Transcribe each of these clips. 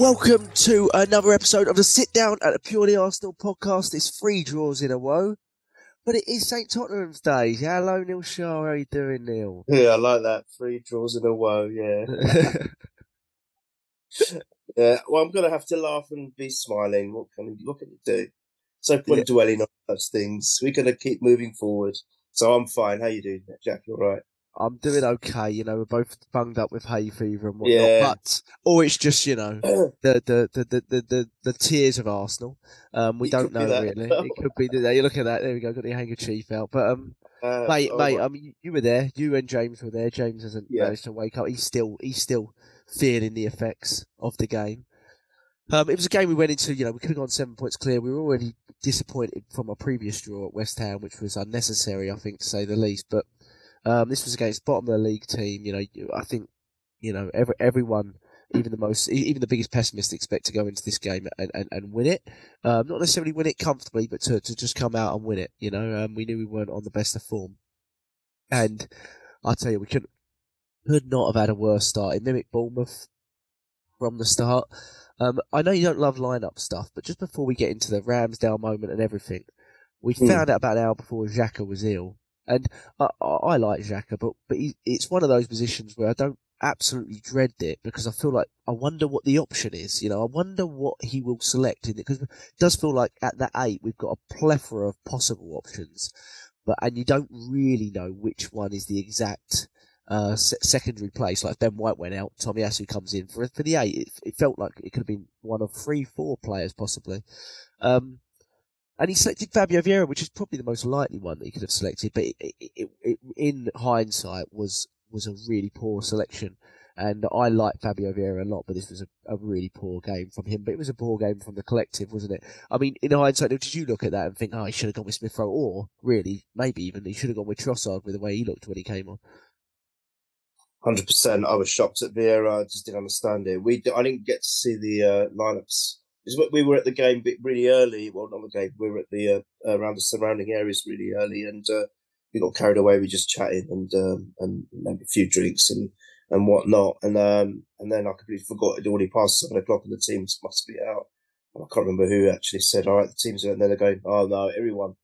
Welcome to another episode of the Sit Down at the Purely Arsenal podcast. It's three draws in a row, but it is St Totteringham's Day. Hello, Neil Shah. How are you doing, Neil? Yeah, I like that. Three draws in a row. Yeah. yeah. Well, I'm gonna have to laugh and be smiling. What can you, what can you do? So point yeah. dwelling on those things. We're gonna keep moving forward. So I'm fine. How you doing, Jack? You're all right? I'm doing okay. You know, we're both bunged up with hay fever and whatnot. Yeah. But or it's just you know the, the the, the, the, the, the tears of Arsenal. Um, we it don't know really. it could be that. You look at that. There we go. Got the handkerchief out. But um, uh, mate, oh, mate. I mean, you were there. You and James were there. James hasn't yeah. managed to wake up. He's still he's still feeling the effects of the game. Um, it was a game we went into. You know, we could have gone seven points clear. We were already disappointed from our previous draw at West Ham, which was unnecessary, I think, to say the least. But um, this was against bottom of the league team. You know, I think you know every, everyone, even the most, even the biggest pessimist, expect to go into this game and, and, and win it. Um, not necessarily win it comfortably, but to, to just come out and win it. You know, um, we knew we weren't on the best of form, and I tell you, we could could not have had a worse start. It mimicked Bournemouth from the start. Um, I know you don't love lineup stuff, but just before we get into the Ramsdale moment and everything, we mm. found out about an hour before Xhaka was ill. And I, I like Xhaka, but but he, it's one of those positions where I don't absolutely dread it because I feel like I wonder what the option is. You know, I wonder what he will select in it because it does feel like at that eight we've got a plethora of possible options, but and you don't really know which one is the exact uh, secondary place. Like Ben White went out, Tomiyasu comes in for for the eight. It, it, felt like it could have been one of three, four players possibly. Um, and he selected Fabio Vieira, which is probably the most likely one that he could have selected. But it, it, it, in hindsight, was was a really poor selection. And I like Fabio Vieira a lot, but this was a, a really poor game from him. But it was a poor game from the collective, wasn't it? I mean, in hindsight, did you look at that and think, oh, he should have gone with Smith Rowe, or really, maybe even he should have gone with Trossard with the way he looked when he came on? Hundred percent. I was shocked at Vieira. I just didn't understand it. We I didn't get to see the uh, lineups we were at the game really early. Well, not the game. We were at the uh, around the surrounding areas really early, and uh, we got carried away We just chatting and um, and a few drinks and and whatnot. And um, and then I completely forgot it already passed seven o'clock, and the teams must be out. I can't remember who actually said, "All right, the teams are." And then they're going, "Oh no, everyone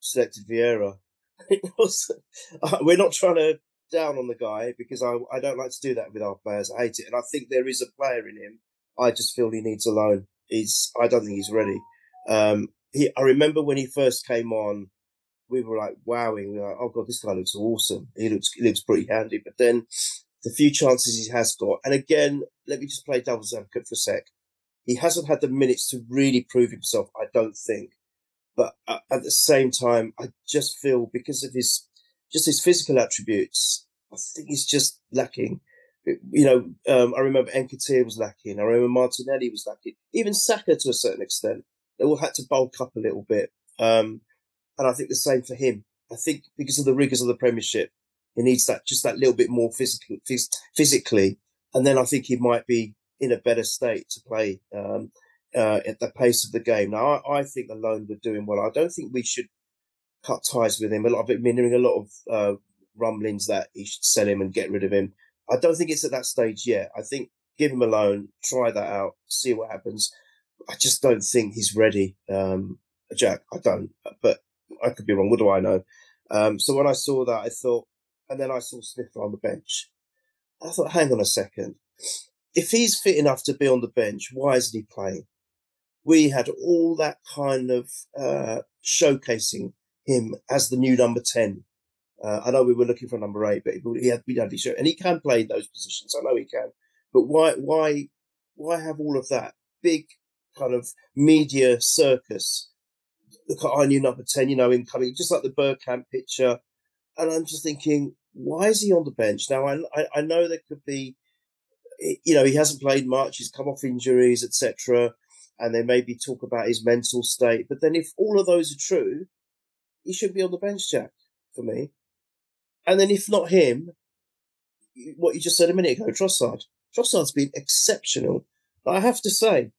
selected Vieira." It was, uh, we're not trying to down on the guy because I I don't like to do that with our players. I hate it, and I think there is a player in him. I just feel he needs a loan is I don't think he's ready. Um, he, I remember when he first came on, we were like wowing. We were like, oh god, this guy looks awesome. He looks he looks pretty handy. But then the few chances he has got, and again, let me just play devil's advocate for a sec. He hasn't had the minutes to really prove himself. I don't think. But at the same time, I just feel because of his just his physical attributes, I think he's just lacking you know, um, I remember Nketiah was lacking. I remember Martinelli was lacking. Even Saka to a certain extent. They all had to bulk up a little bit. Um, and I think the same for him. I think because of the rigors of the Premiership, he needs that just that little bit more physical, phys- physically, and then I think he might be in a better state to play um, uh, at the pace of the game. Now, I, I think alone we're doing well. I don't think we should cut ties with him. A lot of it, hearing a lot of uh, rumblings that he should sell him and get rid of him. I don't think it's at that stage yet. I think give him a loan, try that out, see what happens. I just don't think he's ready, um, Jack. I don't, but I could be wrong. What do I know? Um, so when I saw that, I thought, and then I saw Sniffer on the bench. I thought, hang on a second. If he's fit enough to be on the bench, why isn't he playing? We had all that kind of uh, showcasing him as the new number 10 uh, I know we were looking for number eight, but he had his and he can play those positions. I know he can, but why why why have all of that big kind of media circus? Look at our new number ten, you know, incoming, just like the Bergkamp picture, and I'm just thinking, why is he on the bench now? I I, I know there could be, you know, he hasn't played much. He's come off injuries, etc. and they maybe talk about his mental state. But then if all of those are true, he should be on the bench, Jack, for me. And then if not him, what you just said a minute ago, Trossard. Trossard's been exceptional. But I have to say,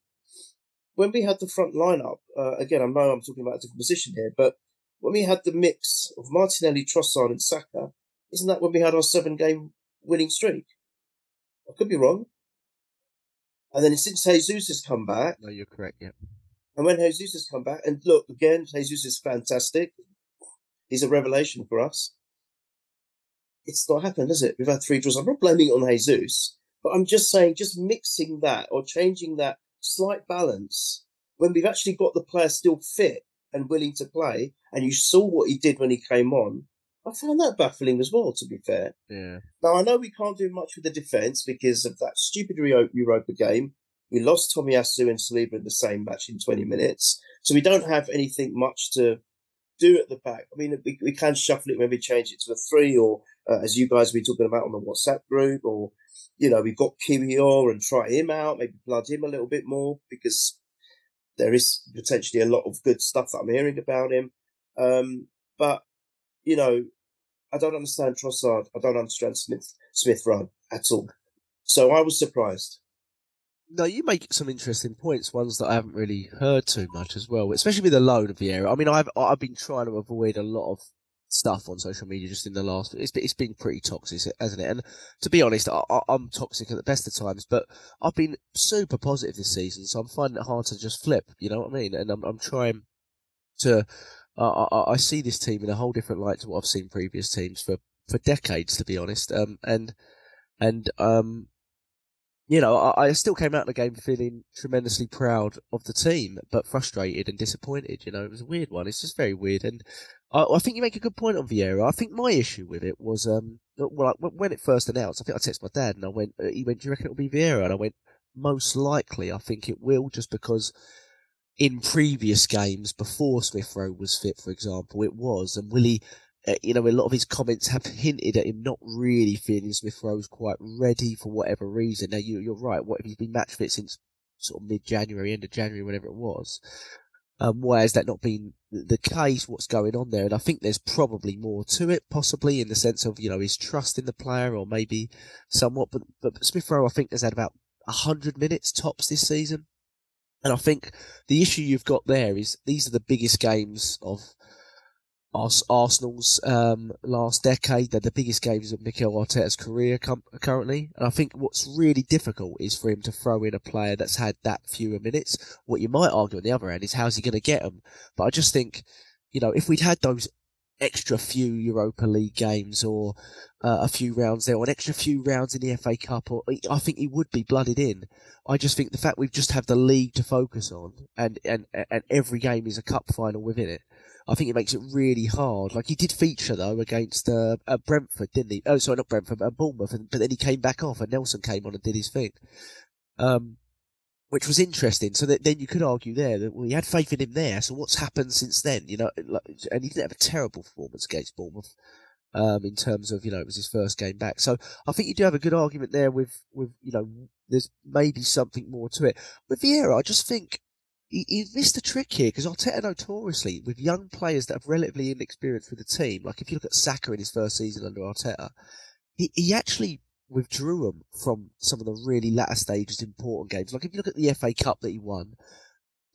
when we had the front lineup, uh, again, I know I'm talking about a different position here, but when we had the mix of Martinelli, Trossard, and Saka, isn't that when we had our seven game winning streak? I could be wrong. And then since Jesus has come back. No, you're correct, yeah. And when Jesus has come back, and look, again, Jesus is fantastic. He's a revelation for us. It's not happened, has it? We've had three draws. I'm not blaming it on Jesus, but I'm just saying, just mixing that or changing that slight balance when we've actually got the player still fit and willing to play, and you saw what he did when he came on. I found that baffling as well, to be fair. Yeah. Now, I know we can't do much with the defence because of that stupid Europa game. We lost Tommy Tomiyasu and Saliba in the same match in 20 minutes. So we don't have anything much to do at the back. I mean, we, we can shuffle it when we change it to a three, or uh, as you guys were talking about on the WhatsApp group, or, you know, we've got Kiwior and try him out, maybe blood him a little bit more because there is potentially a lot of good stuff that I'm hearing about him. Um, but, you know, I don't understand Trossard. I don't understand Smith Smith Rowe at all. So I was surprised. No, you make some interesting points, ones that I haven't really heard too much as well, especially with the loan of Vieira. I mean, I've I've been trying to avoid a lot of stuff on social media just in the last. It's it's been pretty toxic, hasn't it? And to be honest, I, am toxic at the best of times, but I've been super positive this season, so I'm finding it hard to just flip. You know what I mean? And I'm I'm trying to uh, I, I, see this team in a whole different light to what I've seen previous teams for, for decades, to be honest. Um, and and um, you know, I, I, still came out of the game feeling tremendously proud of the team, but frustrated and disappointed. You know, it was a weird one. It's just very weird. And I, I think you make a good point on Vieira. I think my issue with it was, um, well, when it first announced, I think I texted my dad and I went, uh, he went, do you reckon it'll be Vieira? And I went, most likely, I think it will, just because in previous games before Smith Rowe was fit, for example, it was, and Willie, uh, you know, a lot of his comments have hinted at him not really feeling Smith Rowe's quite ready for whatever reason. Now, you, you're right. What if he's been match fit since sort of mid January, end of January, whatever it was? Um, why has that not been the case? What's going on there? And I think there's probably more to it, possibly in the sense of you know his trust in the player, or maybe somewhat. But but Smith Rowe, I think, has had about hundred minutes tops this season. And I think the issue you've got there is these are the biggest games of Arsenal's um, last decade. They're the biggest games of Mikel Arteta's career com- currently. And I think what's really difficult is for him to throw in a player that's had that fewer minutes. What you might argue on the other end is how's he going to get them? But I just think, you know, if we'd had those extra few Europa League games or uh, a few rounds there, or an extra few rounds in the FA Cup, or I think he would be blooded in. I just think the fact we've just have the league to focus on, and and and every game is a cup final within it. I think it makes it really hard. Like he did feature though against uh, uh, Brentford, didn't he? Oh, sorry, not Brentford, but Bournemouth. And, but then he came back off, and Nelson came on and did his thing. Um, which was interesting. So that, then you could argue there that well, had faith in him there. So what's happened since then? You know, and he didn't have a terrible performance against Bournemouth. Um, in terms of you know it was his first game back, so I think you do have a good argument there with with you know there's maybe something more to it. With Vieira, I just think he, he missed a trick here because Arteta notoriously with young players that have relatively inexperienced with the team, like if you look at Saka in his first season under Arteta, he he actually withdrew him from some of the really latter stages important games. Like if you look at the FA Cup that he won,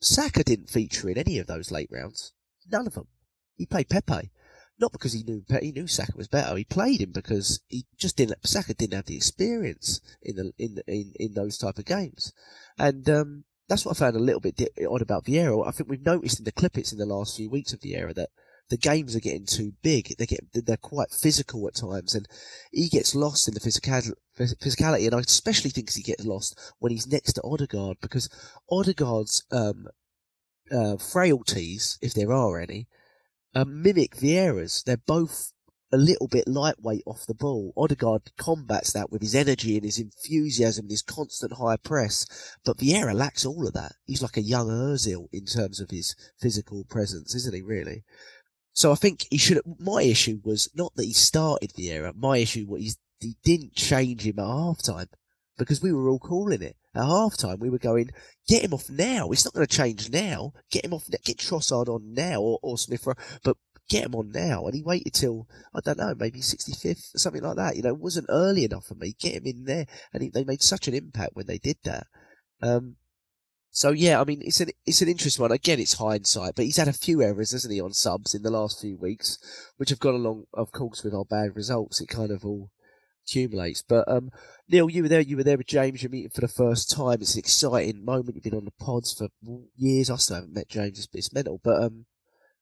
Saka didn't feature in any of those late rounds. None of them. He played Pepe. Not because he knew he knew Saka was better. He played him because he just didn't. Saka didn't have the experience in the in in, in those type of games, and um, that's what I found a little bit odd about Vieira. I think we've noticed in the clippets in the last few weeks of Vieira that the games are getting too big. They get they're quite physical at times, and he gets lost in the physical, physicality. And I especially think he gets lost when he's next to Odegaard because Odegaard's um, uh, frailties, if there are any, um, mimic Vieira's. They're both a little bit lightweight off the ball. Odegaard combats that with his energy and his enthusiasm and his constant high press, but Vieira lacks all of that. He's like a young Ozil in terms of his physical presence, isn't he? Really. So I think he should. My issue was not that he started Vieira. My issue was he didn't change him at half time because we were all calling it. at half time, we were going, get him off now. It's not going to change now. Get him off, get Trossard on now or, or Smith but get him on now. And he waited till, I don't know, maybe 65th, something like that. You know, it wasn't early enough for me. Get him in there. And he, they made such an impact when they did that. Um, so yeah, I mean, it's an it's an interesting one. Again, it's hindsight, but he's had a few errors, hasn't he, on subs in the last few weeks, which have gone along, of course, with our bad results. It kind of all accumulates. But um, Neil, you were there. You were there with James. You're meeting for the first time. It's an exciting moment. You've been on the pods for years. I still haven't met James. It's, it's mental. But um,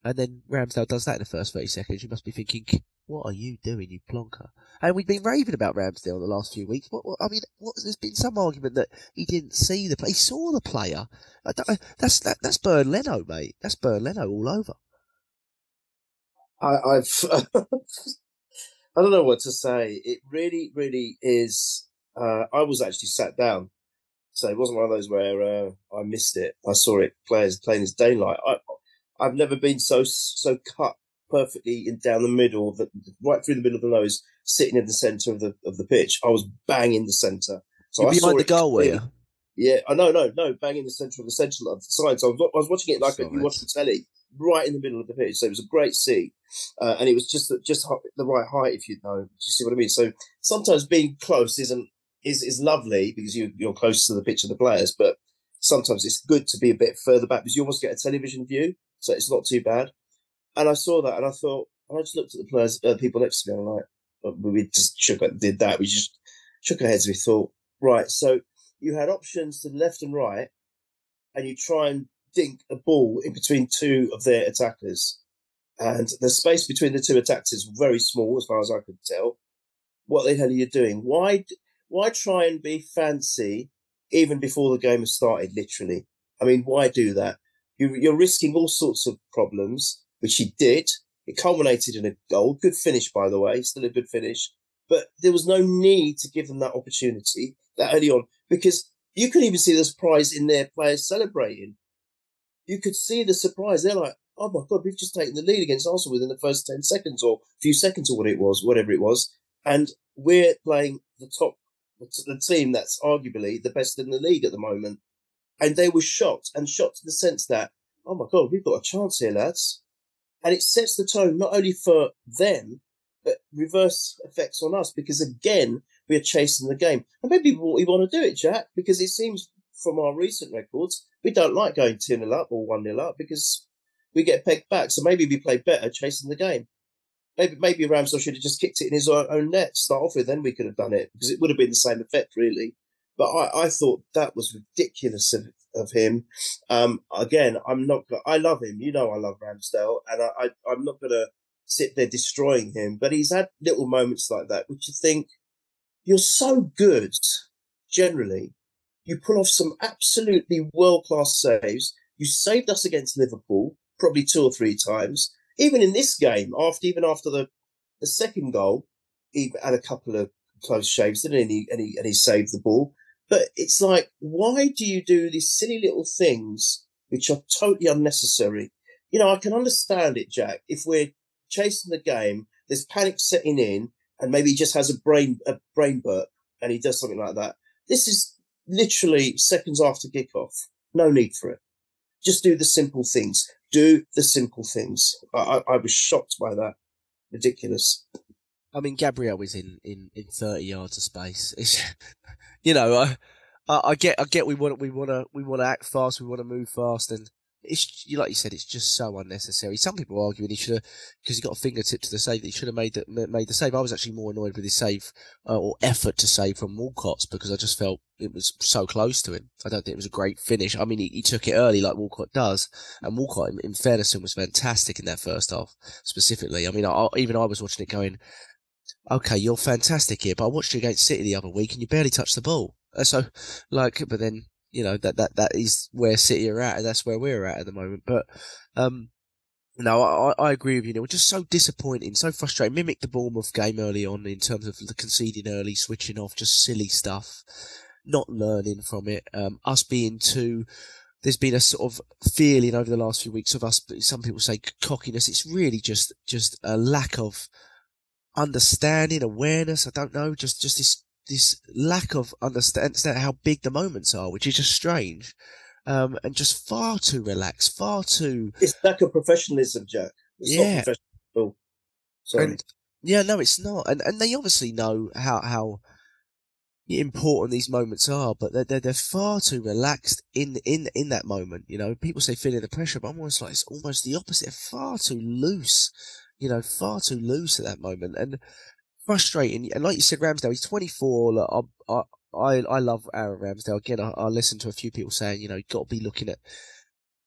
and then Ramsdale does that in the first thirty seconds. You must be thinking, what are you doing, you plonker? And we've been raving about Ramsdale the last few weeks. What, what I mean, what, there's been some argument that he didn't see the play. He saw the player. that's that, that's Bernd Leno, mate. That's Bernd Leno all over. I, I've I don't know what to say. It really, really is. Uh, I was actually sat down, so it wasn't one of those where uh, I missed it. I saw it players plain as daylight. I, I've never been so so cut perfectly in down the middle, the, right through the middle of the nose, sitting in the centre of the of the pitch. I was bang in the centre. So You're I behind the goal, were you? Yeah, I know, no, no, bang in the centre of the central of the side. So I was, I was watching it like Sorry. you watch the telly, right in the middle of the pitch. So it was a great seat, uh, and it was just just the right height, if you know. Do you see what I mean? So sometimes being close isn't is is lovely because you you're close to the pitch of the players, but sometimes it's good to be a bit further back because you almost get a television view, so it's not too bad. And I saw that and I thought, and I just looked at the players, uh, people next to me, and I'm like, uh, we just shook, did that. We just shook our heads. We thought, right. So you had options to left and right, and you try and dink a ball in between two of their attackers. And the space between the two attacks is very small, as far as I could tell. What the hell are you doing? Why, why try and be fancy even before the game has started? Literally, I mean, why do that? You, you're risking all sorts of problems which he did. It culminated in a goal. Good finish, by the way, still a good finish. But there was no need to give them that opportunity that early on because you could even see the surprise in their players celebrating. You could see the surprise. They're like, oh my God, we've just taken the lead against Arsenal within the first 10 seconds or a few seconds or what it was, whatever it was. And we're playing the top, the team that's arguably the best in the league at the moment. And they were shocked and shocked in the sense that, oh my God, we've got a chance here, lads and it sets the tone not only for them but reverse effects on us because again we are chasing the game. And maybe we want to do it jack because it seems from our recent records we don't like going 2 0 up or 1 0 up because we get pegged back. So maybe we play better chasing the game. Maybe maybe Ramsdale should have just kicked it in his own net to start off with then we could have done it because it would have been the same effect really. But I, I thought that was ridiculous of, of him. Um, again, I'm not. I love him. You know, I love Ramsdale, and I, I I'm not gonna sit there destroying him. But he's had little moments like that, which you think you're so good. Generally, you pull off some absolutely world class saves. You saved us against Liverpool probably two or three times. Even in this game, after even after the the second goal, he had a couple of close shaves, didn't he? And he, and he, and he saved the ball. But it's like, why do you do these silly little things which are totally unnecessary? You know, I can understand it, Jack. If we're chasing the game, there's panic setting in, and maybe he just has a brain a brain burp and he does something like that. This is literally seconds after kickoff. No need for it. Just do the simple things. Do the simple things. I, I, I was shocked by that. Ridiculous. I mean, Gabriel is in, in, in 30 yards of space. It's, you know, I, I, I get, I get we want, we want to, we want to act fast, we want to move fast, and it's, like you said, it's just so unnecessary. Some people are arguing he should have, because he got a fingertip to the save, he should have made the, made the save. I was actually more annoyed with his save, uh, or effort to save from Walcott's, because I just felt it was so close to him. I don't think it was a great finish. I mean, he, he took it early like Walcott does, and Walcott, in, in fairness, was fantastic in that first half, specifically. I mean, I, even I was watching it going, okay, you're fantastic here, but I watched you against City the other week and you barely touched the ball. Uh, so, like, but then, you know, that, that, that is where City are at and that's where we're at at the moment. But, um, no, I, I agree with you. Was just so disappointing, so frustrating. Mimic the Bournemouth game early on in terms of the conceding early, switching off, just silly stuff, not learning from it. Um, us being too, there's been a sort of feeling over the last few weeks of us. Some people say cockiness. It's really just just a lack of understanding, awareness. I don't know, just just this this lack of understand how big the moments are, which is just strange, um, and just far too relaxed, far too. It's lack of professionalism, Jack. It's yeah. Not Sorry. And, yeah, no, it's not, and and they obviously know how how important these moments are, but they're, they're, they're far too relaxed in, in, in that moment. You know, people say feeling the pressure, but I'm almost like it's almost the opposite. Far too loose, you know, far too loose at that moment and frustrating. And like you said, Ramsdale, he's 24. Look, I, I, I love Aaron Ramsdale. Again, I, I listen to a few people saying, you know, you've got to be looking at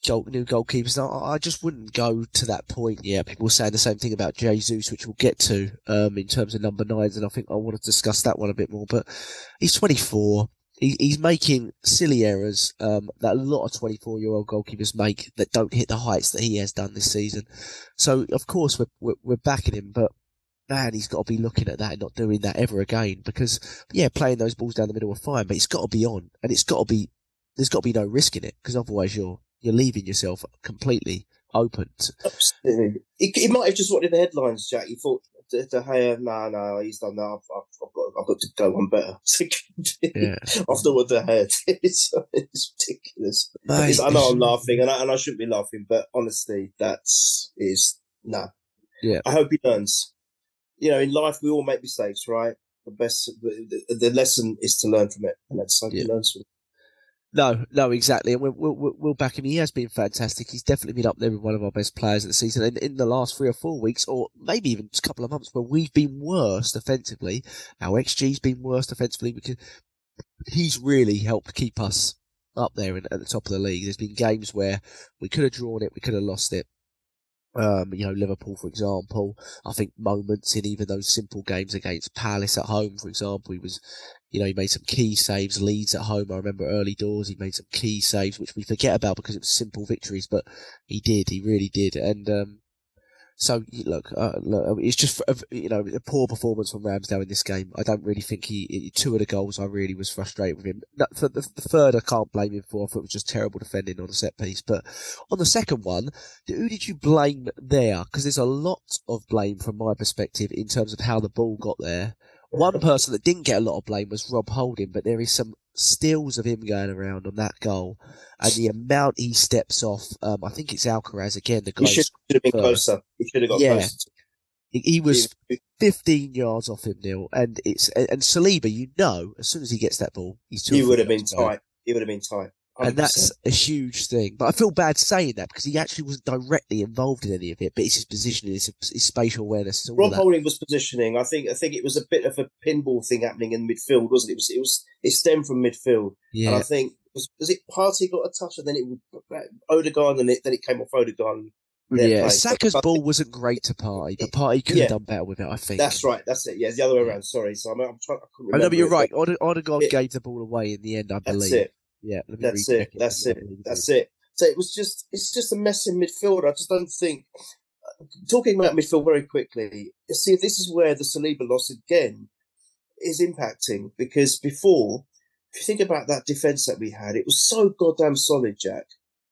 goal, new goalkeepers. I, I just wouldn't go to that point yet. People were saying the same thing about Jesus, which we'll get to um, in terms of number nines, and I think I want to discuss that one a bit more. But he's 24. He, he's making silly errors um, that a lot of 24 year old goalkeepers make that don't hit the heights that he has done this season. So, of course, we're, we're, we're backing him, but man, he's got to be looking at that and not doing that ever again. Because, yeah, playing those balls down the middle are fine, but it's got to be on, and it's got to be, there's got to be no risk in it, because otherwise you're you're leaving yourself completely open. Absolutely. He, might have just wanted the headlines, Jack. He thought, De Gea, no, no, he's done that. I've, I've, I've, got, I've got to go one better. yeah. After what the head, it's, it's ridiculous. I know I'm laughing, and I, and I shouldn't be laughing, but honestly, that's is no. Yeah. I hope he learns. You know, in life we all make mistakes, right? The best, the, the, lesson is to learn from it, and that's something yeah. he learns from. No, no, exactly. And we'll, we'll, we'll back him. He has been fantastic. He's definitely been up there with one of our best players of the season. And in the last three or four weeks, or maybe even a couple of months, where we've been worse defensively, our XG's been worse defensively because he's really helped keep us up there at the top of the league. There's been games where we could have drawn it, we could have lost it. Um, you know, Liverpool, for example, I think moments in even those simple games against Palace at home, for example, he was, you know, he made some key saves. Leeds at home, I remember early doors, he made some key saves, which we forget about because it was simple victories, but he did, he really did. And, um, so look, uh, look, it's just you know a poor performance from Ramsdale in this game. I don't really think he two of the goals. I really was frustrated with him. For the, the third, I can't blame him for. I thought it was just terrible defending on a set piece. But on the second one, who did you blame there? Because there's a lot of blame from my perspective in terms of how the ball got there. One person that didn't get a lot of blame was Rob Holding, but there is some stills of him going around on that goal, and the amount he steps off. Um, I think it's Alcaraz again. The guy should have been closer. He should have got yeah. closer. He, he was 15 yards off him, Neil, and it's and Saliba. You know, as soon as he gets that ball, he's. He would have been tight. He would have been tight. 100%. And that's a huge thing. But I feel bad saying that because he actually wasn't directly involved in any of it. But it's his positioning, his, his spatial awareness. So, Rob Holding was positioning. I think I think it was a bit of a pinball thing happening in midfield, wasn't it? It was it was it stemmed from midfield. Yeah. And I think was, was it Partey got a touch and then it would uh, Odegaard and it, then it came off Odegaard. Yeah, Saka's ball wasn't great to Partey, but Partey could have done better with it. I think that's right. That's it. Yeah, it's the other way around. Sorry, so I'm, I'm trying. I, I know, oh, but you're it, right. Odegaard gave the ball away in the end. I believe. That's it. Yeah, that's it. it. That's it. That's it. So it was just, it's just a mess in midfield. I just don't think. Uh, talking about midfield very quickly, see, this is where the Saliba loss again is impacting because before, if you think about that defense that we had, it was so goddamn solid, Jack.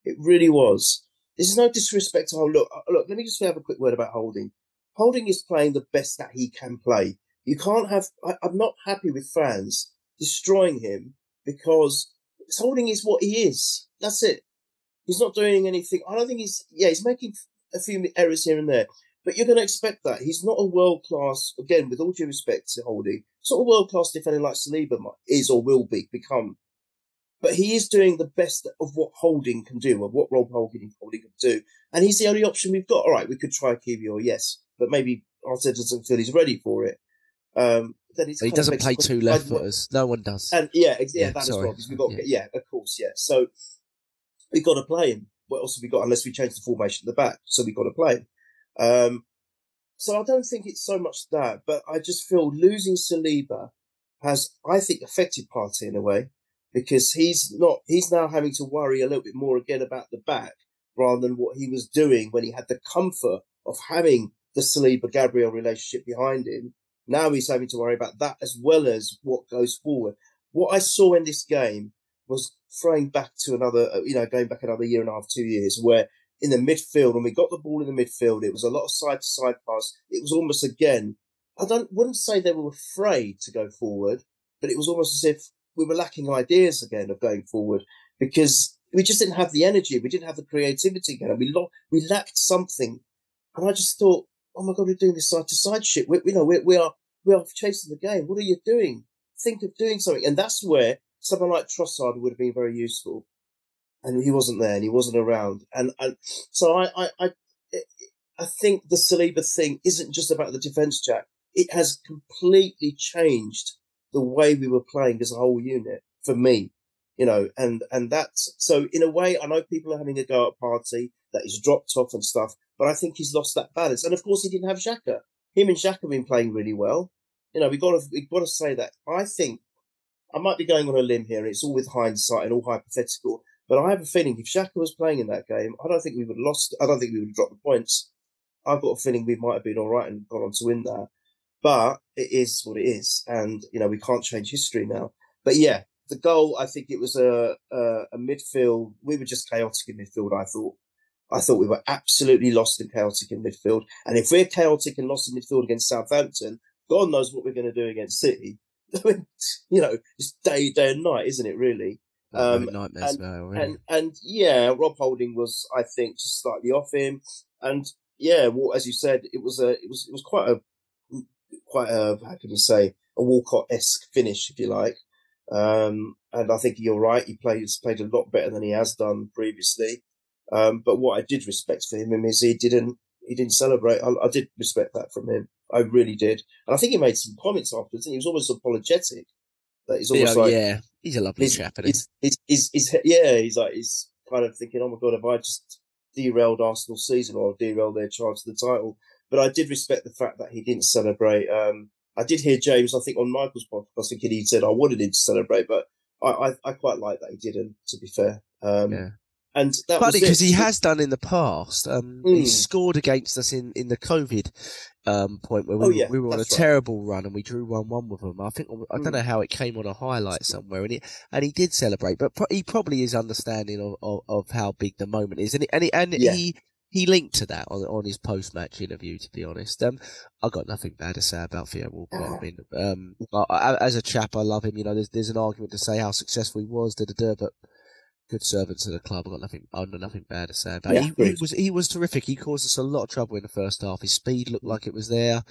It really was. This is no disrespect to Holding. Look, uh, look, let me just have a quick word about Holding. Holding is playing the best that he can play. You can't have, I, I'm not happy with fans destroying him because Holding is what he is. That's it. He's not doing anything. I don't think he's. Yeah, he's making a few errors here and there, but you're going to expect that. He's not a world class. Again, with all due respect to Holding, not a world class defender like Saliba is or will be become. But he is doing the best of what Holding can do, of what Rob Holding, Holding can do, and he's the only option we've got. All right, we could try Kiwior, yes, but maybe Arteta doesn't feel he's ready for it. Um, then he's he doesn't play two left footers. No one does. And yeah, yeah, yeah that sorry. as well. Because we've got yeah. yeah, of course, yeah. So we've got to play him. What else have we got? Unless we change the formation at the back, so we've got to play him. Um, so I don't think it's so much that, but I just feel losing Saliba has, I think, affected Partey in a way because he's not. He's now having to worry a little bit more again about the back rather than what he was doing when he had the comfort of having the Saliba Gabriel relationship behind him now he's having to worry about that as well as what goes forward. What I saw in this game was throwing back to another, uh, you know, going back another year and a half, two years, where in the midfield, when we got the ball in the midfield, it was a lot of side to side pass. It was almost again, I don't, wouldn't say they were afraid to go forward, but it was almost as if we were lacking ideas again of going forward because we just didn't have the energy, we didn't have the creativity again, we lo- we lacked something. And I just thought, oh my god, we're doing this side to side shit. We, you know, we, we are we are chasing the game. What are you doing? Think of doing something, and that's where someone like Trossard would have been very useful. And he wasn't there, and he wasn't around, and and so I I I, I think the Saliba thing isn't just about the defence, Jack. It has completely changed the way we were playing as a whole unit for me you know, and, and that's, so in a way, I know people are having a go at Partey that he's dropped off and stuff, but I think he's lost that balance. And of course, he didn't have Xhaka. Him and Xhaka have been playing really well. You know, we got to, we got to say that. I think I might be going on a limb here. And it's all with hindsight and all hypothetical, but I have a feeling if Xhaka was playing in that game, I don't think we would have lost. I don't think we would have dropped the points. I've got a feeling we might have been all right and gone on to win that. But it is what it is, and you know we can't change history now. But yeah, the goal, I think it was a, a, a midfield. We were just chaotic in midfield. I thought. I thought we were absolutely lost and chaotic in midfield. And if we're chaotic and lost in midfield against Southampton, God knows what we're going to do against City. you know, it's day, day and night, isn't it? Really. Um, nightmares, and, really. and and yeah, Rob Holding was, I think, just slightly off him. And yeah, well, as you said, it was a, it was, it was quite a, quite a, how can you say, a Walcott esque finish, if you like. Um, and I think you're right. He plays played a lot better than he has done previously. Um, but what I did respect for him is he didn't he didn't celebrate. I, I, did respect that from him. I really did. And I think he made some comments afterwards. And he was almost apologetic. That he's almost yeah, like yeah, he's a lovely he's, chap. He's, he's, he's, he's, yeah, he's like he's kind of thinking, oh my god, have I just derailed Arsenal's season or derailed their chance of the title? But I did respect the fact that he didn't celebrate. Um, I did hear James, I think, on Michael's podcast, thinking he said I wanted him to celebrate, but I, I, I quite like that he didn't. To be fair, um, yeah. And that funny because he has done in the past. Um, mm. He hmm. scored against us in, in the COVID um, point where we, oh, yeah, we were on a right. terrible run and we drew one one with them. I think I don't mm. know how it came on a highlight somewhere, and he and he did celebrate, but pro- he probably is understanding of, of, of, how big the moment is, and he, and he, and yeah. he he linked to that on on his post match interview. To be honest, um, I got nothing bad to say about Theo Walcott. I mean, um, I, as a chap, I love him. You know, there's there's an argument to say how successful he was, da da da, but good servant to the club. I got nothing, I got nothing bad to say about. Yeah, he, he was he was terrific. He caused us a lot of trouble in the first half. His speed looked like it was there.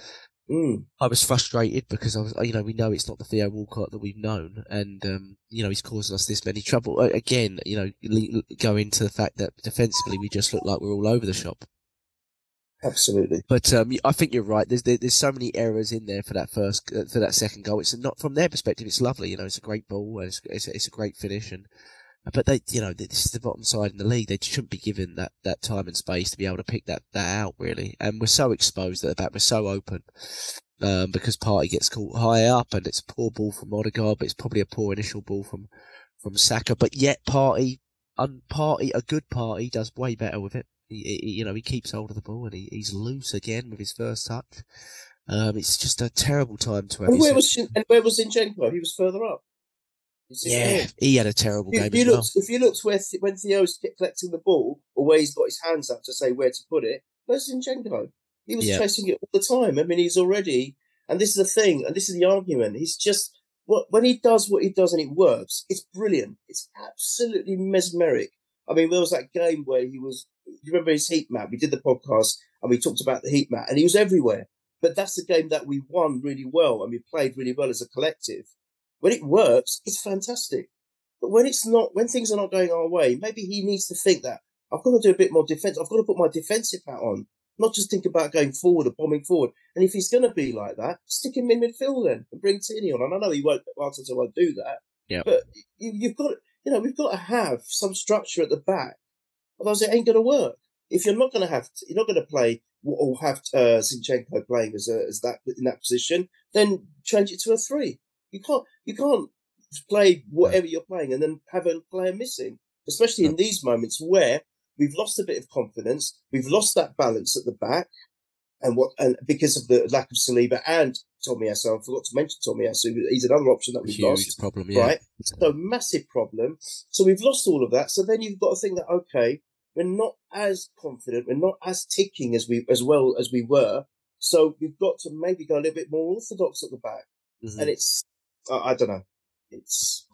Mm. I was frustrated because I was, you know, we know it's not the Theo Walcott that we've known, and um, you know, he's causing us this many trouble. Again, you know, go into the fact that defensively we just look like we're all over the shop. Absolutely. But um, I think you're right. There's there's so many errors in there for that first uh, for that second goal. It's not from their perspective. It's lovely. You know, it's a great ball. It's it's, it's a great finish, and but they, you know, this is the bottom side in the league. They shouldn't be given that, that time and space to be able to pick that, that out, really. And we're so exposed at the back. We're so open. Um, because Partey gets caught high up and it's a poor ball from Odegaard, but it's probably a poor initial ball from, from Saka. But yet Partey, un, Partey, a good Partey does way better with it. He, he, you know, he keeps hold of the ball and he, he's loose again with his first touch. Um, it's just a terrible time to have. And where was and where was Zinchenko? He was further up. Yeah, he had a terrible if, game. If you, looked, well. if you looked where when Theo's collecting the ball, or where he's got his hands up to say where to put it, where's Zinchenko? He was yeah. chasing it all the time. I mean, he's already, and this is the thing, and this is the argument. He's just what when he does what he does and it works, it's brilliant. It's absolutely mesmeric. I mean, there was that game where he was. You remember his heat map? We did the podcast and we talked about the heat map, and he was everywhere. But that's the game that we won really well, and we played really well as a collective. When it works, it's fantastic. But when it's not, when things are not going our way, maybe he needs to think that I've got to do a bit more defense. I've got to put my defensive hat on, not just think about going forward or bombing forward. And if he's going to be like that, stick him in midfield then and bring Tierney on. And I know he won't, Arteta won't do that. Yeah. But you, have got, you know, we've got to have some structure at the back. Otherwise, it ain't going to work. If you're not going to have, you're not going to play or have uh, Zinchenko playing as a, as that in that position, then change it to a three. You can't you can't play whatever you're playing and then have a player missing, especially in these moments where we've lost a bit of confidence, we've lost that balance at the back, and what and because of the lack of Saliba and Tomiyasu, I forgot to mention Tomiyasu. He's another option that we've Huge lost. problem, yeah. Right, so massive problem. So we've lost all of that. So then you've got to think that okay, we're not as confident, we're not as ticking as we as well as we were. So we've got to maybe go a little bit more orthodox at the back. Mm-hmm. And it's I, I don't know. It's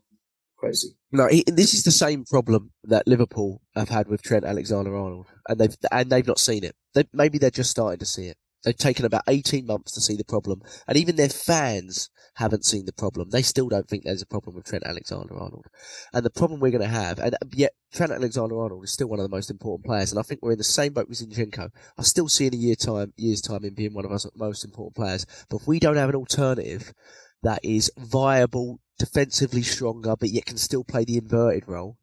crazy. No, he, this is the same problem that Liverpool have had with Trent Alexander-Arnold, and they've and they've not seen it. They, maybe they're just starting to see it. They've taken about 18 months to see the problem, and even their fans haven't seen the problem. They still don't think there's a problem with Trent Alexander-Arnold. And the problem we're going to have, and uh, yet Trent Alexander-Arnold is still one of the most important players, and I think we're in the same boat with Zinchenko. I still see in a year time, year's time him being one of our most important players. But if we don't have an alternative that is viable, defensively stronger, but yet can still play the inverted role,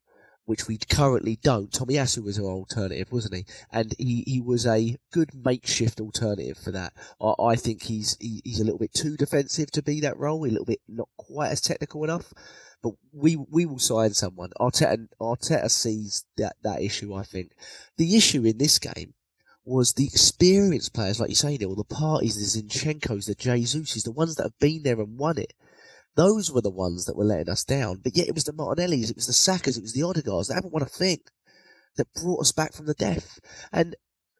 which we currently don't. Tomiyasu was our alternative, wasn't he? And he, he was a good makeshift alternative for that. I, I think he's he, he's a little bit too defensive to be that role. A little bit not quite as technical enough. But we we will sign someone. Arteta Arteta sees that that issue. I think the issue in this game was the experienced players, like you say, Neil, the Parteys, the Zinchenko's, the Jesus, the ones that have been there and won it. Those were the ones that were letting us down. But yet it was the Martinellis, it was the Sakas, it was the Odegaards that haven't won a thing that brought us back from the death. And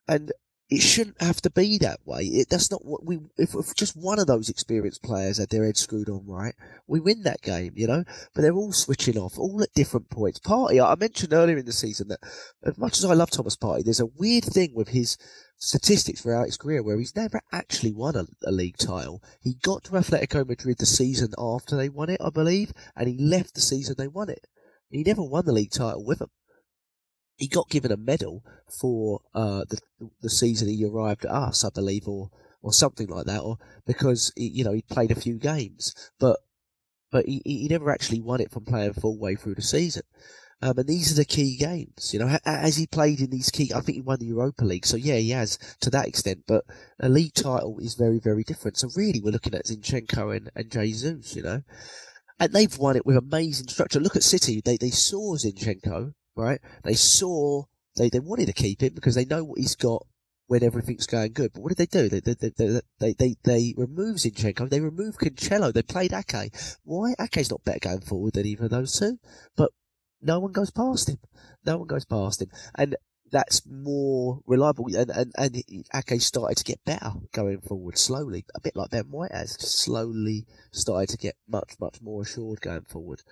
and it shouldn't have to be that way. It, that's not what we. If, if, just one of those experienced players had their head screwed on right, we win that game, you know. But they're all switching off, all at different points. Partey, I mentioned earlier in the season that as much as I love Thomas Partey, there's a weird thing with his statistics throughout his career where he's never actually won a, a, league title. He got to Atletico Madrid the season after they won it, I believe, and he left the season they won it. He never won the league title with them. He got given a medal for uh, the the season he arrived at us, I believe, or or something like that, or because he, you know he played a few games, but but he, he never actually won it from playing full way through the season. Um, and these are the key games. You know, as he played in these key, I think he won the Europa League. So yeah, he has to that extent. But a league title is very, very different. So really, we're looking at Zinchenko and, and Jesus. You know, and they've won it with amazing structure. Look at City. They they saw Zinchenko, right? They saw they they wanted to keep him because they know what he's got when everything's going good. But what did they do? They they they they they, they remove Zinchenko. They remove Cancelo. They played Ake. Why Ake's not better going forward than either of those two? But no one goes past him. No one goes past him. And that's more reliable. And, and, and Ake started to get better going forward slowly, a bit like Ben White has, slowly started to get much, much more assured going forward.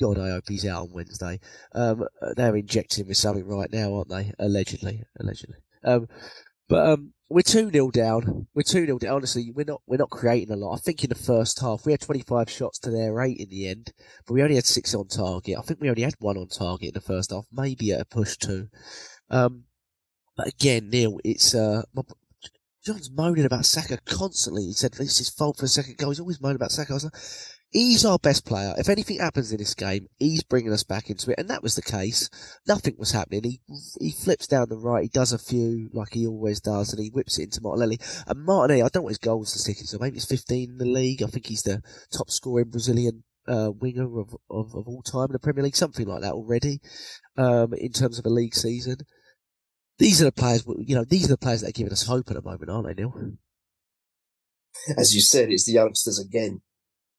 God, I hope he's out on Wednesday. Um, they're injecting him with something right now, aren't they? Allegedly, allegedly. Um, but um, we're two 0 down. We're two 0 down. Honestly, we're not we're not creating a lot. I think in the first half we had twenty five shots to their eight in the end, but we only had six on target. I think we only had one on target in the first half, maybe at a push two. Um, but again, Neil, it's uh, my, John's moaning about Saka constantly. He said it's his fault for a second goal. He's always moaning about Saka. I was like, he's our best player. If anything happens in this game, he's bringing us back into it, and that was the case. Nothing was happening. He he flips down the right. He does a few like he always does, and he whips it into Martinelli. And Martinelli, I don't want his goals statistics, so maybe it's 15 in the league. I think he's the top scoring Brazilian uh, winger of, of, of all time in the Premier League, something like that already. Um, in terms of a league season, these are the players. You know, these are the players that are giving us hope at the moment, aren't they, Neil? As you said, it's the youngsters again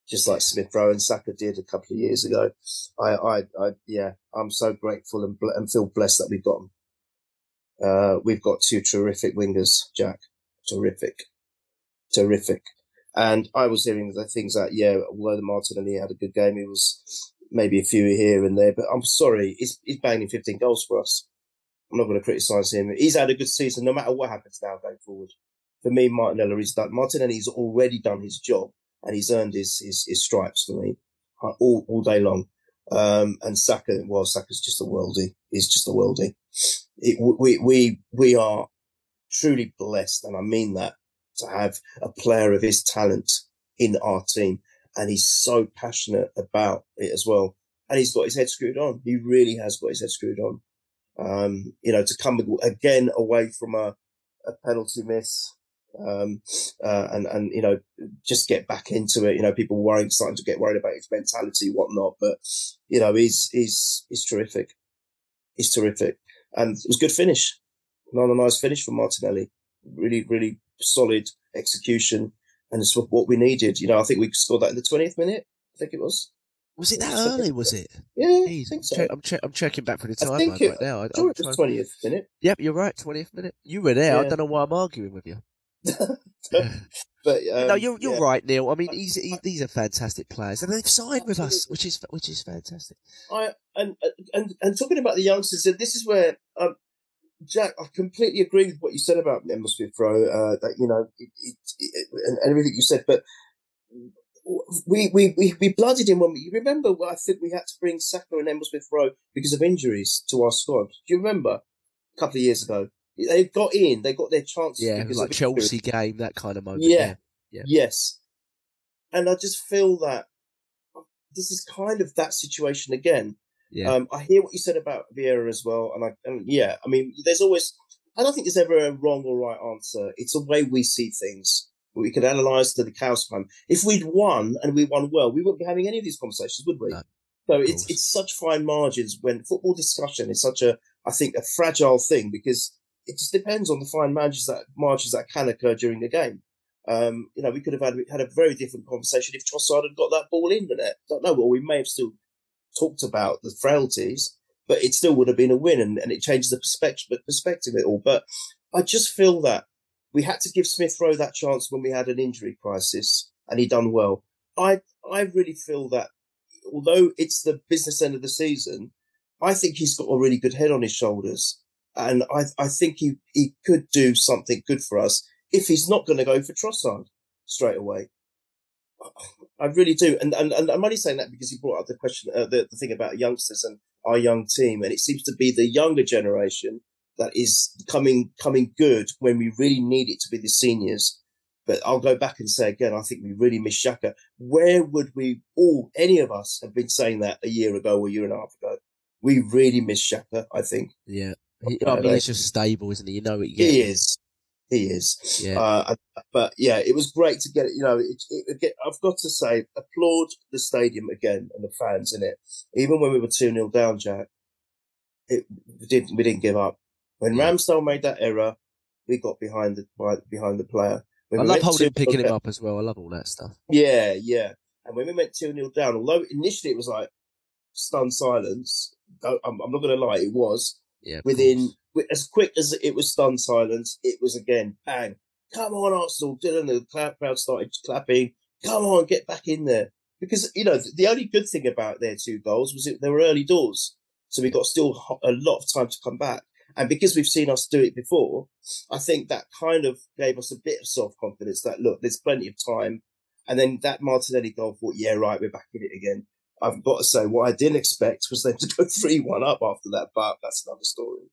just like Smith Rowe and Saka did a couple of years ago. I, I, I yeah, I'm so grateful and, and feel blessed that we've got them. Uh, we've got two terrific wingers, Jack. Terrific. Terrific. And I was hearing the things that, yeah, the Martinelli had a good game, he was maybe a few here and there, but I'm sorry, he's, he's banging 15 goals for us. I'm not going to criticise him. He's had a good season no matter what happens now going forward. For me, Martinelli is done. Martinelli's already done his job and he's earned his, his, his stripes for me all, all day long. Um, and Saka, well, Saka's just a worldie. He's just a worldie. It, we, we, we are truly blessed, and I mean that, to have a player of his talent in our team. And he's so passionate about it as well. And he's got his head screwed on. He really has got his head screwed on. Um, you know, to come again away from a, a penalty miss, um, uh, and and you know just get back into it. You know, people worrying, starting to get worried about his mentality, whatnot. But you know, he's he's he's terrific. He's terrific, and it was a good finish. Another nice finish from Martinelli. Really, really solid execution, and it's what we needed. You know, I think we scored that in the twentieth minute. I think it was. Was it that early? Was it? Yeah, I think so. I'm, che- I'm checking back for the timeline right now. I, am it was twentieth minute. Yep, you're right. Twentieth minute. You were there. Yeah. I don't know why I'm arguing with you. but um, no, you're you're yeah. right, Neil. I mean, he's he, these are fantastic players, and they've signed with us, which is which is fantastic. I and and and talking about the youngsters, and this is where um, Jack, I completely agree with what you said about Emile Smith Rowe. Uh, that you know, it, it, it, and everything you said, but we we we, we blooded him when we. You remember? I think we had to bring Saka and Emile Smith Rowe because of injuries to our squad. Do you remember? A couple of years ago, they got in. They got their chances. Yeah, like Chelsea injuries. game, that kind of moment. Yeah. Yeah. Yes. And I just feel that this is kind of that situation again. yeah, Um, I hear what you said about Vieira as well, and I and yeah, I mean, there's always. I don't think there's ever a wrong or right answer. It's a way we see things. We can analyze to the cows come. If we'd won and we won well, we wouldn't be having any of these conversations, would we? No, so it's it's such fine margins when football discussion is such a, I think, a fragile thing because it just depends on the fine margins that margins that can occur during the game. Um, you know, we could have had had a very different conversation if Trossard had got that ball in the net. Don't know, or we may have still talked about the frailties, but it still would have been a win, and, and it changes the perspective perspective it all. But I just feel that we had to give Smith Rowe that chance when we had an injury crisis, and he done well. I I really feel that although it's the business end of the season, I think he's got a really good head on his shoulders, and I I think he he could do something good for us if he's not going to go for Trossard straight away. I really do, and, and and I'm only saying that because you brought up the question, uh, the the thing about youngsters and our young team, and it seems to be the younger generation that is coming coming good when we really need it to be the seniors. But I'll go back and say again, I think we really miss Xhaka. Where would we all, any of us, have been saying that a year ago or a year and a half ago? We really miss Xhaka. I think yeah. He, I mean, they- he's just stable, isn't he? You know what you he is. He is. Yeah. Uh, but yeah, it was great to get it. You know, it, it, I've got to say, applaud the stadium again and the fans in it. Even when we were 2 0 down, Jack, it we didn't, we didn't give up. When Yeah. Ramsdale made that error, we got behind the, behind the player. When I we love holding 2-0 picking him up as well. I love all that stuff. Yeah, yeah. And when we went 2 0 down, although initially it was like stunned silence, I'm, I'm not going to lie, it was Yeah. within as quick as it was stunned silence, it was again bang. Come on, Arsenal! Dylan, the crowd started clapping. Come on, get back in there. Because you know the, only good thing about their two goals was it, they were early doors, so we got still a lot of time to come back. And because we've seen us do it before, I think that kind of gave us a bit of self confidence. That look, there's plenty of time. And then that Martinelli goal, thought, yeah, right, we're back in it again. I've got to say, what I didn't expect was them to go three one up after that, but that's another story.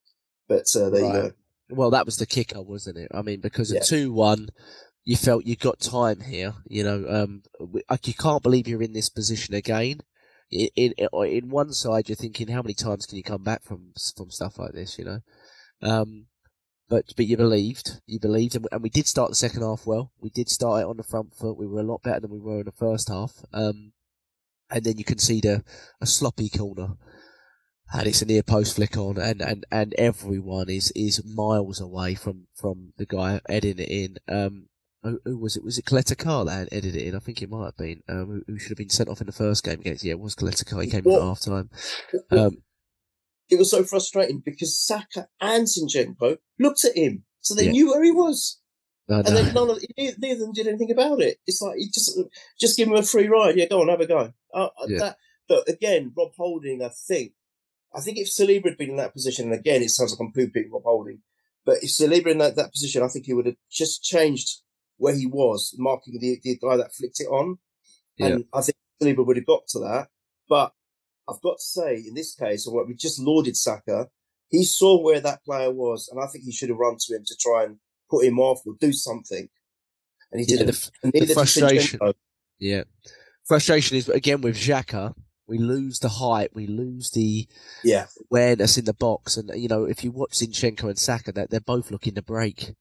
But uh, there you go. Well, that was the kicker, wasn't it? I mean, because Yeah. at two one, you felt you got time here. You know, um, like you can't believe you're in this position again. In, in in one side, you're thinking, how many times can you come back from from stuff like this? You know, um, but but you believed, you believed, and we, and we did start the second half well. We did start it on the front foot. We were a lot better than we were in the first half. Um, and then you concede a, a sloppy corner and it's a near post flick on, and, and, and everyone is, is miles away from, from the guy heading it in. Um, who, who was it? Was it Caleta-Car that had headed it in? I think it might have been. Um, who, who should have been sent off in the first game against? Yeah, it was Caleta-Car. He came in at half time. Um, it was so frustrating because Saka and Zinchenko looked at him, so they Yeah. knew where he was, and then none of neither, neither of them did anything about it. It's like he just just give him a free ride. Yeah, go on, have a go. Uh, Yeah. that, but again, Rob Holding, I think, I think if Saliba had been in that position, and again, it sounds like I'm pooping Rob Holding, but if Saliba in that, that position, I think he would have just changed where he was, marking the, the guy that flicked it on, and I think Saliba would have got to that. But I've got to say, in this case, what we just lauded Saka, he saw where that player was, and I think he should have run to him to try and put him off or do something. And he didn't. the And the frustration. Yeah. Frustration is again with Xhaka, we lose the height, we lose the Yeah, awareness in the box, and you know if you watch Zinchenko and Saka, that they're both looking to break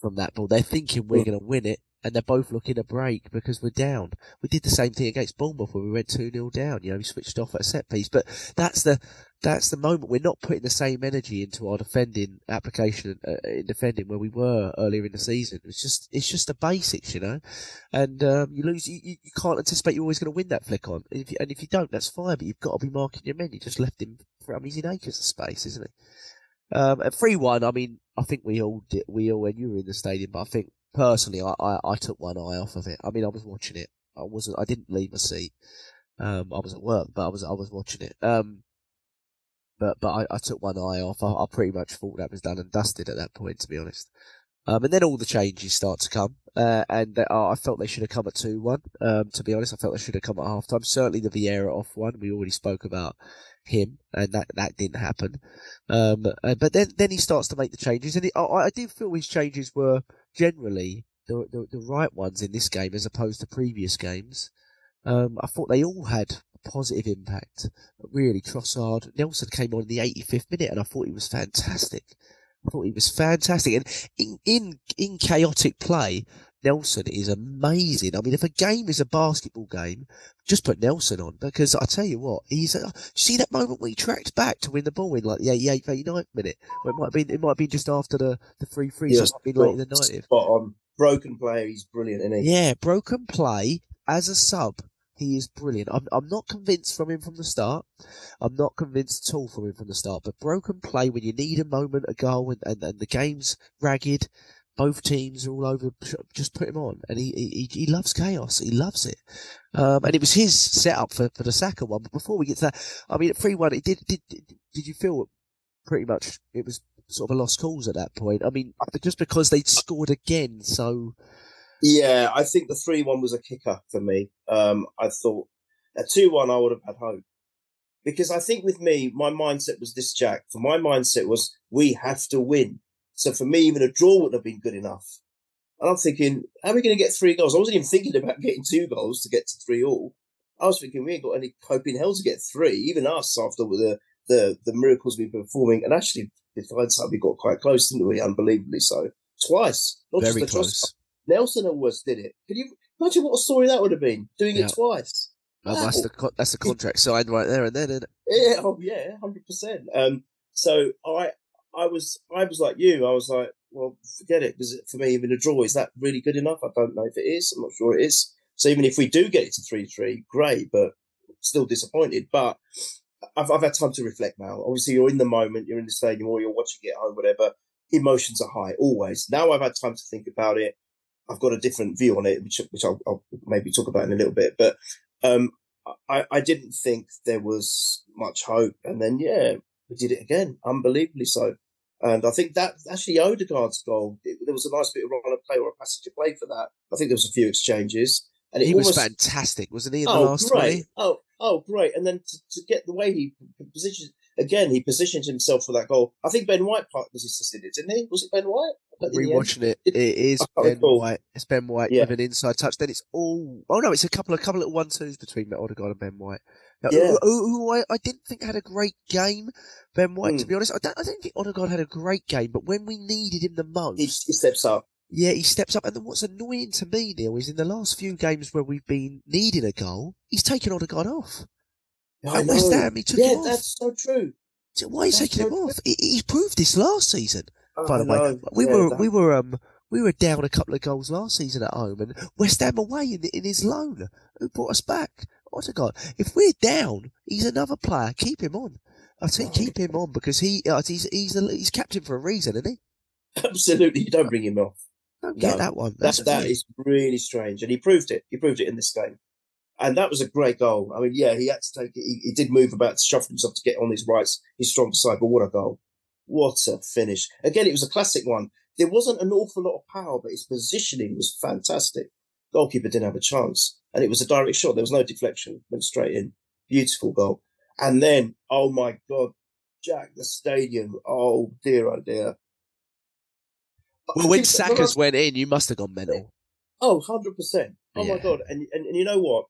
from that ball. They're thinking we're going to win it, and they're both looking to break because we're down. We did the same thing against Bournemouth where we went two 0 down. You know, we switched off at a set piece, but that's the that's the moment we're not putting the same energy into our defending application uh, in defending where we were earlier in the season. It's just it's just the basics, you know. And um, you lose, you, you can't anticipate you're always going to win that flick on. And if, you, and if you don't, that's fine. But you've got to be marking your men. You just left him. For, I mean, he's in acres of space, isn't he? Um, at three one, I mean, I think we all did, we all when you were in the stadium, but I think personally, I, I, I took one eye off of it. I mean, I was watching it. I wasn't. I didn't leave my seat. Um, I was at work, but I was I was watching it. Um, but but I, I took one eye off. I, I pretty much thought that was done and dusted at that point, to be honest. Um, and then all the changes start to come, uh, and they, uh, I felt they should have come at two one. Um, to be honest, I felt they should have come at half time. Certainly the Vieira off one. We already spoke about him, and that that didn't happen. Um, uh, but then then he starts to make the changes, and he, I, I did feel his changes were generally the, the, the right ones in this game as opposed to previous games. Um, I thought they all had a positive impact. Really, Trossard, Nelson came on in the 85th minute, and I thought he was fantastic. I thought he was fantastic, and in in in chaotic play, Nelson is amazing. I mean, if a game is a basketball game, just put Nelson on because I tell you what, he's. A, see that moment when he tracked back to win the ball in like the 88th, 89th minute? Well, it might have been. It might been just after the the three free. Yeah, so it might been late in the 90th. Spot on. Broken play. He's brilliant, isn't he? Yeah, broken play as a sub. He is brilliant. I'm, I'm not convinced from him from the start. I'm not convinced at all from him from the start. But broken play when you need a moment, a goal, and, and, and the game's ragged, both teams are all over. Just put him on, and he he, he loves chaos. He loves it, um, and it was his setup for, for the Saka one. But before we get to that, I mean, at three one, it did did did you feel pretty much it was sort of a lost cause at that point? I mean, just because they'd scored again, so. Yeah, I think the three one was a kicker for me. Um, I thought a two one I would have had hope because I think with me, my mindset was this, Jack. For my mindset was we have to win. So for me, even a draw wouldn't have been good enough. And I'm thinking, how are we going to get three goals? I wasn't even thinking about getting two goals to get to three all. I was thinking we ain't got any hope in hell to get three. Even us after the the the miracles we've been performing, and actually, with hindsight, we got quite close, didn't we? Unbelievably so, twice. Not Very just the close. Nelson almost did it. Can you imagine what a story that would have been? Doing yeah. it twice. Wow. that's the that's the contract signed right there and then, isn't it? Yeah, oh yeah, hundred percent. Um, so I I was I was like you. I was like, well, forget it because for me, even a draw is that really good enough? I don't know if it is. I'm not sure it is. So even if we do get it to three three, great, but still disappointed. But I've I've had time to reflect now. Obviously, you're in the moment, you're in the stadium, or you're watching it at home, whatever. Emotions are high always. Now I've had time to think about it. I've got a different view on it, which which I'll, I'll maybe talk about in a little bit. But um, I, I didn't think there was much hope, and then yeah, we did it again, unbelievably so. And I think that actually Odegaard's goal, it, there was a nice bit of run of play or a passage of play for that. I think there was a few exchanges. And he almost, was fantastic, wasn't he? In the oh, last great. Oh, oh, great! And then to, to, get the way he positioned again, he positioned himself for that goal. I think Ben White part was assisted it, didn't he? Was it Ben White? Rewatching it, it is oh, Ben. White. It's Ben White yeah. with an inside touch. Then it's all. Oh no, it's a couple of couple of one twos between Odegaard and Ben White. Yeah. who, who I, I, didn't think had a great game, Ben White. Mm. To hmm. be honest, I don't, I don't think Odegaard had a great game, but when we needed him the most, he, he steps up. Yeah, he steps up. And then what's annoying to me, Neil, is in the last few games where we've been needing a goal, he's taken Odegaard off. I know. West Ham, he took yeah, him off. that's so true. So why are you taking so him true. off? He, he's proved this last season. Oh, by the way, we yeah, were that... we were um we were down a couple of goals last season at home, and West Ham away in, in his loan. Who brought us back? Odegaard. If we're down, he's another player. Keep him on. I say keep him on because he uh, he's he's a, he's captain for a reason, isn't he? Absolutely, you don't bring him off. Don't get no, that one. That's that, that is really strange, and he proved it. He proved it in this game, and that was a great goal. I mean, yeah, he had to take it. He, he did move about to shuffle himself to get on his rights, his strong side. But what a goal! What a finish! Again, it was a classic one. There wasn't an awful lot of power, but his positioning was fantastic. Goalkeeper didn't have a chance, and it was a direct shot. There was no deflection; went straight in. Beautiful goal. And then, oh my God, Jack, the stadium. Oh dear, oh dear. Well, when Saka's went in, you must have gone mental. Oh, 100%. Oh yeah. my God. And, and, and you know what?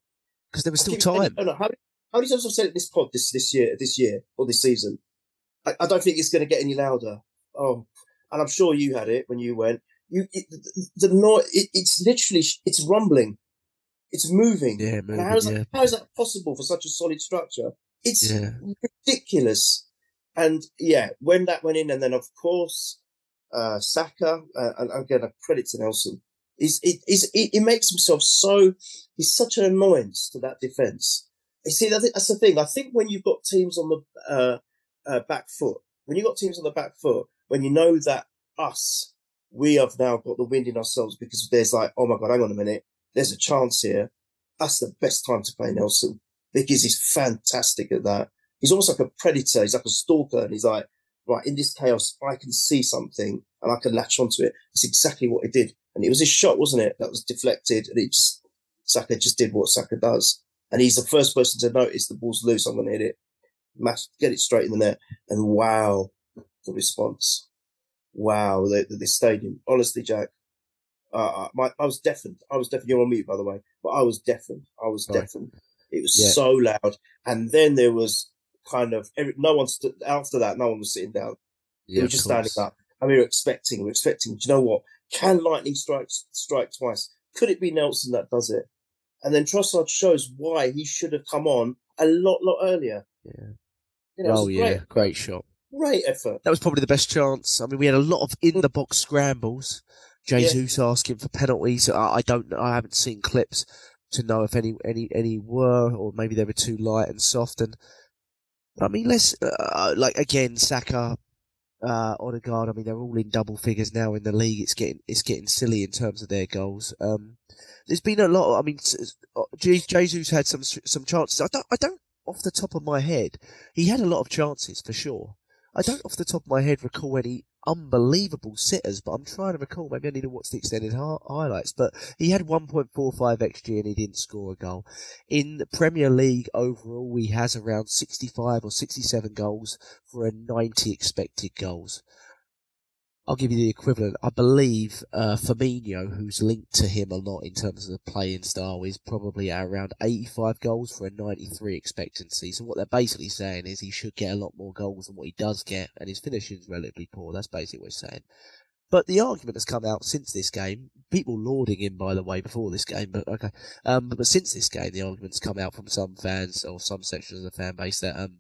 Because there was still time. how, how many times I've said it this pod this, this year, this year, or this season? I, I don't think it's going to get any louder. Oh, and I'm sure you had it when you went. You, it, the, the noise, it, it's literally, it's rumbling. It's moving. Yeah, moving, how, is yeah. that, how is that possible for such a solid structure? It's yeah. ridiculous. And yeah, when that went in, and then of course, uh, Saka, uh, and again, a credit to Nelson, is it, is it, it makes himself so, he's such an annoyance to that defense. You see, that's the thing. I think when you've got teams on the, uh, uh, back foot, when you've got teams on the back foot, when you know that us we have now got the wind in ourselves because there's like, oh my God, hang on a minute. There's a chance here. That's the best time to play Nelson because he's fantastic at that. He's almost like a predator. He's like a stalker. And he's like, right, in this chaos, I can see something and I can latch onto it. That's exactly what he did. And it was his shot, wasn't it? That was deflected. And it just, Saka just did what Saka does. And he's the first person to notice the ball's loose. I'm going to hit it. Get it straight in the net. And wow, the response. Wow, the, the, the stadium. Honestly, Jack, uh, uh, my, I was deafened. I was deafened. You're on mute, by the way, but I was deafened. I was right. deafened. It was yeah. so loud. And then there was kind of every, no one stood after that. No one was sitting down. Yeah, they were just standing up. And we were expecting. We were expecting. Do you know what? Can lightning strike strike twice? Could it be Nelson that does it? And then Trossard shows why he should have come on a lot, lot earlier. Yeah. You know, oh yeah, great, great shot. Great effort. That was probably the best chance. I mean, we had a lot of in the box scrambles. Jesus yeah. asking for penalties. I, I don't. I haven't seen clips to know if any any any were, or maybe they were too light and soft. And I mean, let's uh, like again, Saka, uh, Odegaard. I mean, they're all in double figures now in the league. It's getting it's getting silly in terms of their goals. Um, there's been a lot. Of, I mean, uh, Jesus had some some chances. I don't I don't off the top of my head. He had a lot of chances for sure. I don't off the top of my head recall any unbelievable sitters, but I'm trying to recall. Maybe I need to watch the extended highlights. But he had 1.45 xG and he didn't score a goal. In the Premier League overall, he has around 65 or 67 goals for a 90 expected goals. I'll give you the equivalent. I believe uh, Firmino, who's linked to him a lot in terms of the playing style, is probably at around 85 goals for a 93 expectancy. So what they're basically saying is he should get a lot more goals than what he does get, and his finishing is relatively poor. That's basically what we're saying. But the argument has come out since this game. People lauding him, by the way, before this game, but okay. Um, but since this game, the argument's come out from some fans or some sections of the fan base that um,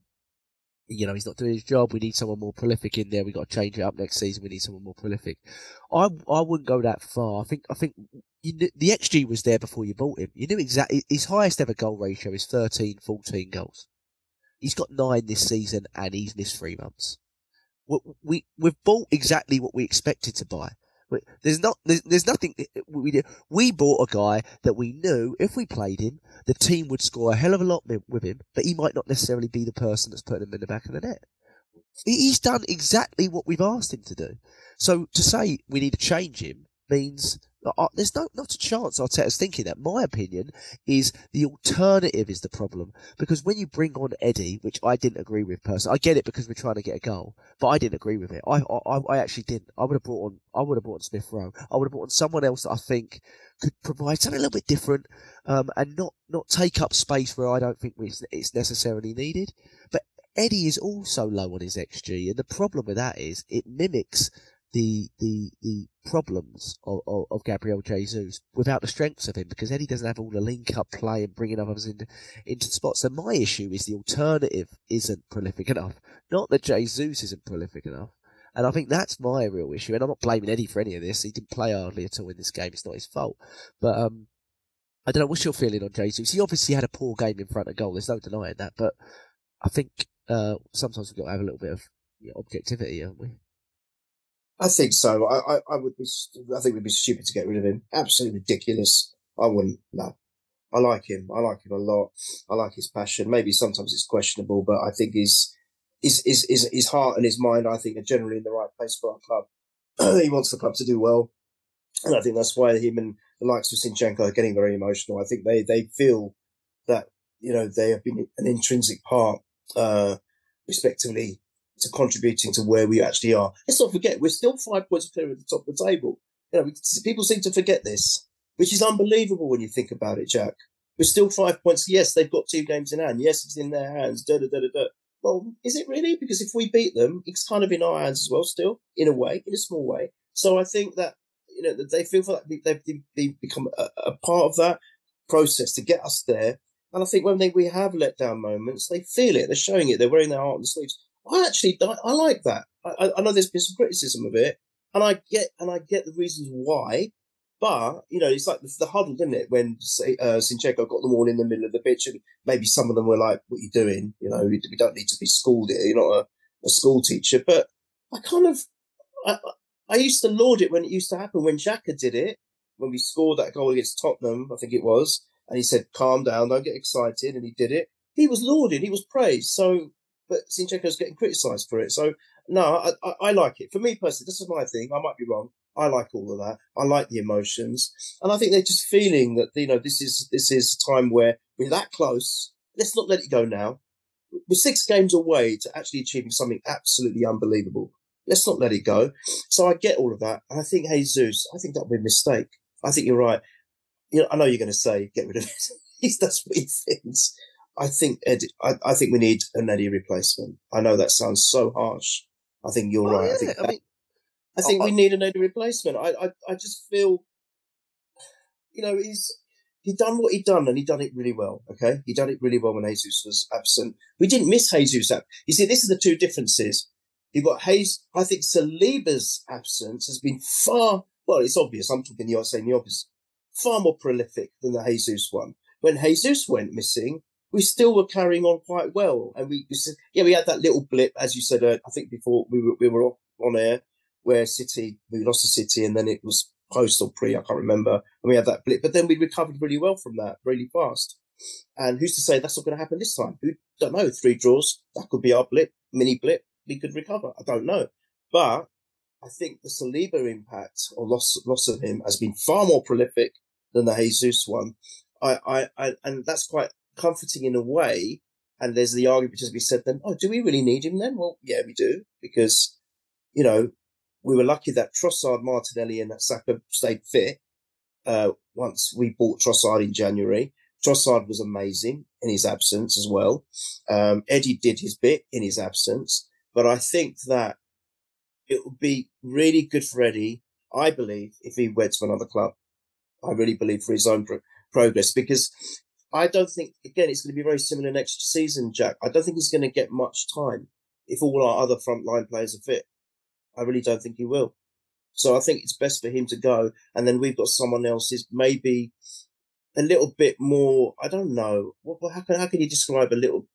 you know, he's not doing his job. We need someone more prolific in there. We've got to change it up next season. We need someone more prolific. I, I wouldn't go that far. I think, I think the XG was there before you bought him. You knew exactly, his highest ever goal ratio is 13, 14 goals. He's got nine this season and he's missed three months. We, we, we've bought exactly what we expected to buy. There's not, there's, there's nothing eh, eh, we did. We bought a guy that we knew if we played him, the team would score a hell of a lot with him, but he might not necessarily be the person that's putting him in the back of the net. He's done exactly what we've asked him to do. So to say we need to change him means uh, there's no not a chance Arteta's thinking that. My opinion is the alternative is the problem because when you bring on Eddie, which I didn't agree with personally, I get it because we're trying to get a goal, but I didn't agree with it. I I, I actually didn't. I would have brought on I would have brought on Smith Rowe. I would have brought on someone else that I think could provide something a little bit different um, and not not take up space where I don't think it's necessarily needed. But Eddie is also low on his XG, and the problem with that is it mimics the the the problems of, of, of, Gabriel Jesus without the strengths of him because Eddie doesn't have all the link up play and bringing others into into the spot. So my issue is the alternative isn't prolific enough, not that Jesus isn't prolific enough. And I think that's my real issue. And I'm not blaming Eddie for any of this. He didn't play hardly at all in this game. It's not his fault. But um, I don't know. What's your feeling on Jesus? He obviously had a poor game in front of goal. There's no denying that. But I think uh, sometimes we've got to have a little bit of you know, objectivity, haven't we? I think so. I, I, I, would be. I think we'd be stupid to get rid of him. Absolutely ridiculous. I wouldn't. No. I like him. I like him a lot. I like his passion. Maybe sometimes it's questionable, but I think his his his his, his heart and his mind, I think, are generally in the right place for our club. he wants the club to do well, and I think that's why him and the likes of Zinchenko are getting very emotional. I think they they feel that you know they have been an intrinsic part, uh, respectively, to contributing to where we actually are. Let's not forget, we're still five points clear at the top of the table. You know, people seem to forget this, which is unbelievable when you think about it, Jack. We're still five points. Yes, they've got two games in hand. Yes, it's in their hands. Da, da, da, da, da. Well, is it really? Because if we beat them, it's kind of in our hands as well, still, in a way, in a small way. So I think that, you know, they feel like they've, they've become a, a part of that process to get us there. And I think when they, we have let down moments, they feel it. They're showing it. They're wearing their heart on the sleeves. I actually I, I like that. I, I, know there's been some criticism of it, and I get and I get the reasons why. But you know, it's like the, the huddle, didn't it? When uh, Zinchenko got them all in the middle of the pitch, and maybe some of them were like, "What are you doing? You know, we, we don't need to be schooled here. You're not a, a school teacher." But I kind of, I, I used to laud it when it used to happen when Xhaka did it when we scored that goal against Tottenham, I think it was, and he said, "Calm down, don't get excited," and he did it. He was lauded, he was praised. So, but Zinchenko's getting criticised for it. So, no, I, I, I, like it. For me personally, this is my thing. I might be wrong. I like all of that. I like the emotions, and I think they're just feeling that you know this is this is a time where we're that close. Let's not let it go now. We're six games away to actually achieving something absolutely unbelievable. Let's not let it go. So I get all of that, and I think Jesus. I think that would be a mistake. I think you're right. You know, I know you're going to say get rid of it. he does weird things. I think Eddie, I, I, think we need an Eddie replacement. I know that sounds so harsh. I think you're oh, right. Yeah. I think, I, mean, I think I, we need an Eddie replacement. I, I, I just feel, you know, he's he done what he done and he done it really well. Okay, he done it really well when Jesus was absent. We didn't miss Jesus. You see, this is the two differences. You've got Hayes. I think Saliba's absence has been far well, it's obvious. I'm talking the saying the opposite. Far more prolific than the Jesus one. When Jesus went missing, we still were carrying on quite well, and we, we said, yeah, we had that little blip, as you said. Uh, I think before we were we were on air where City we lost the City, and then it was post or pre, I can't remember, and we had that blip. But then we recovered really well from that, really fast. And who's to say that's not going to happen this time? Who don't know? Three draws, that could be our blip, mini blip. We could recover. I don't know, but I think the Saliba impact or loss loss of him has been far more prolific than the Jesus one. I, I, I and that's quite comforting in a way. And there's the argument just be said then, oh, do we really need him then? Well, yeah, we do because you know we were lucky that Trossard, Martinelli, and that Saka stayed fit. Uh, once we bought Trossard in January, Trossard was amazing in his absence as well. Um, Eddie did his bit in his absence, but I think that it would be really good for Eddie, I believe, if he went to another club. I really believe for his own pro- progress because I don't think, again, it's going to be very similar next season, Jack. I don't think he's going to get much time if all our other frontline players are fit. I really don't think he will. So I think it's best for him to go. And then we've got someone else who's maybe a little bit more, I don't know. What, how, can, how can you describe a little,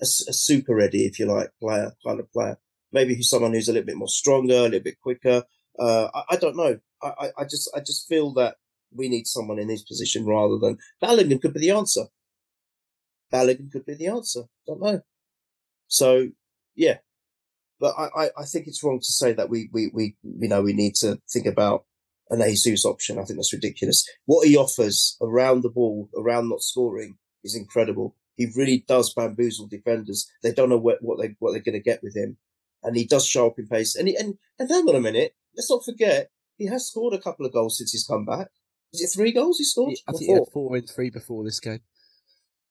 a, a super ready, if you like, player, kind of player? maybe who's someone who's a little bit more stronger, a little bit quicker. Uh, I, I, don't know. I, I just I just feel that we need someone in his position rather than Balogun could be the answer. Balogun could be the answer. Don't know. So yeah, but I, I, think it's wrong to say that we, we, we, you know, we need to think about an Jesus option. I think that's ridiculous. What he offers around the ball, around not scoring is incredible. He really does bamboozle defenders. They don't know what, what they, what they're going to get with him and he does show up in pace. And he, and and hang on a minute, let's not forget he has scored a couple of goals since he's come back. Is it three goals he scored? I think he had four and three before this game.